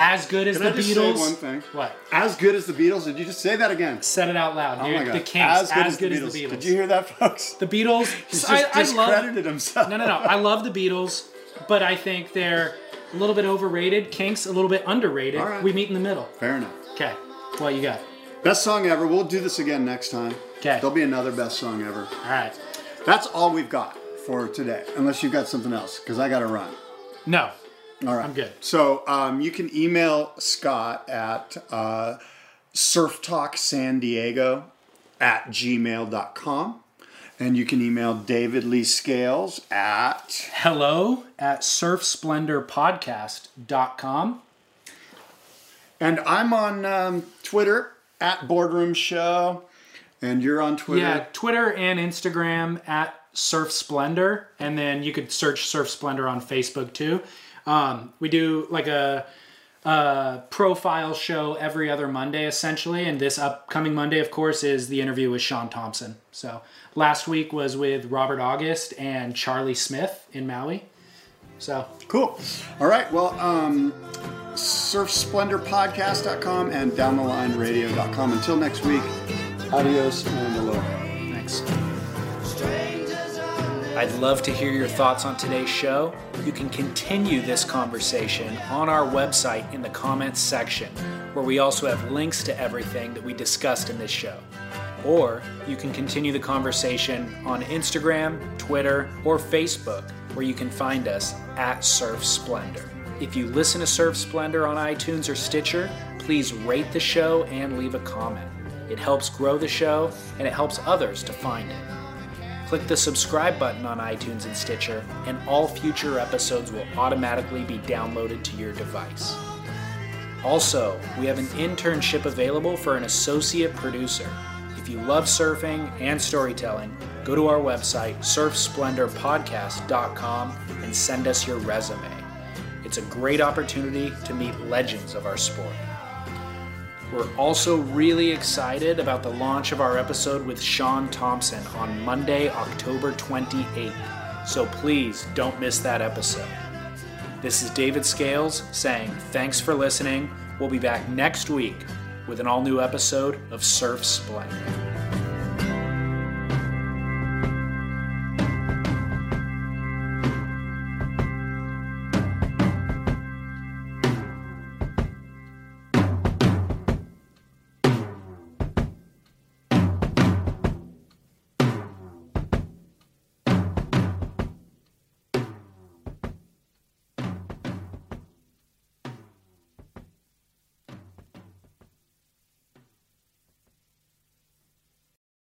as good as Can the I just Beatles. say one thing? What? As good as the Beatles. Did you just say that again? Said it out loud, Oh dude. my god. The Kinks, as good, as, the Beatles. Did you hear that, folks? The Beatles. He's I, just I love. discredited himself. No, no, no. I love the Beatles, but I think they're a little bit overrated. Kinks a little bit underrated. Right. We meet in the middle. Fair enough. Okay. What you got? Best song ever. We'll do this again next time. Okay. There'll be another best song ever. All right. That's all we've got for today, unless you've got something else, because I got to run. No. All right. I'm good. So um, you can email Scott at uh, surftalksandiego at gmail.com. And you can email David Lee Scales at Hello at surfsplendorpodcast.com. and I'm on um, Twitter at Boardroom Show, and you're on Twitter. Yeah, Twitter and Instagram at Surf Splendor, and then you could search Surf Splendor on Facebook too. Um, we do like a, a profile show every other Monday essentially, and this upcoming Monday, of course, is the interview with Shaun Tomson. So last week was with Robert August and Charlie Smith in Maui. So Cool. All right. Well, um, surfsplendorpodcast.com and downthelineradio.com. Until next week, adios and aloha. thanks. I'd love to hear your thoughts on today's show. You can continue this conversation on our website in the comments section, where we also have links to everything that we discussed in this show. Or you can continue the conversation on Instagram, Twitter, or Facebook, where you can find us at Surf Splendor. If you listen to Surf Splendor on iTunes or Stitcher, please rate the show and leave a comment. It helps grow the show and it helps others to find it. Click the subscribe button on iTunes and Stitcher, and all future episodes will automatically be downloaded to your device. Also, we have an internship available for an associate producer. If you love surfing and storytelling, go to our website, surfsplendorpodcast.com, and send us your resume. It's a great opportunity to meet legends of our sport. We're also really excited about the launch of our episode with Shaun Tomson on Monday, October 28th. So please don't miss that episode. This is David Scales saying thanks for listening. We'll be back next week with an all new episode of Surf Splendor.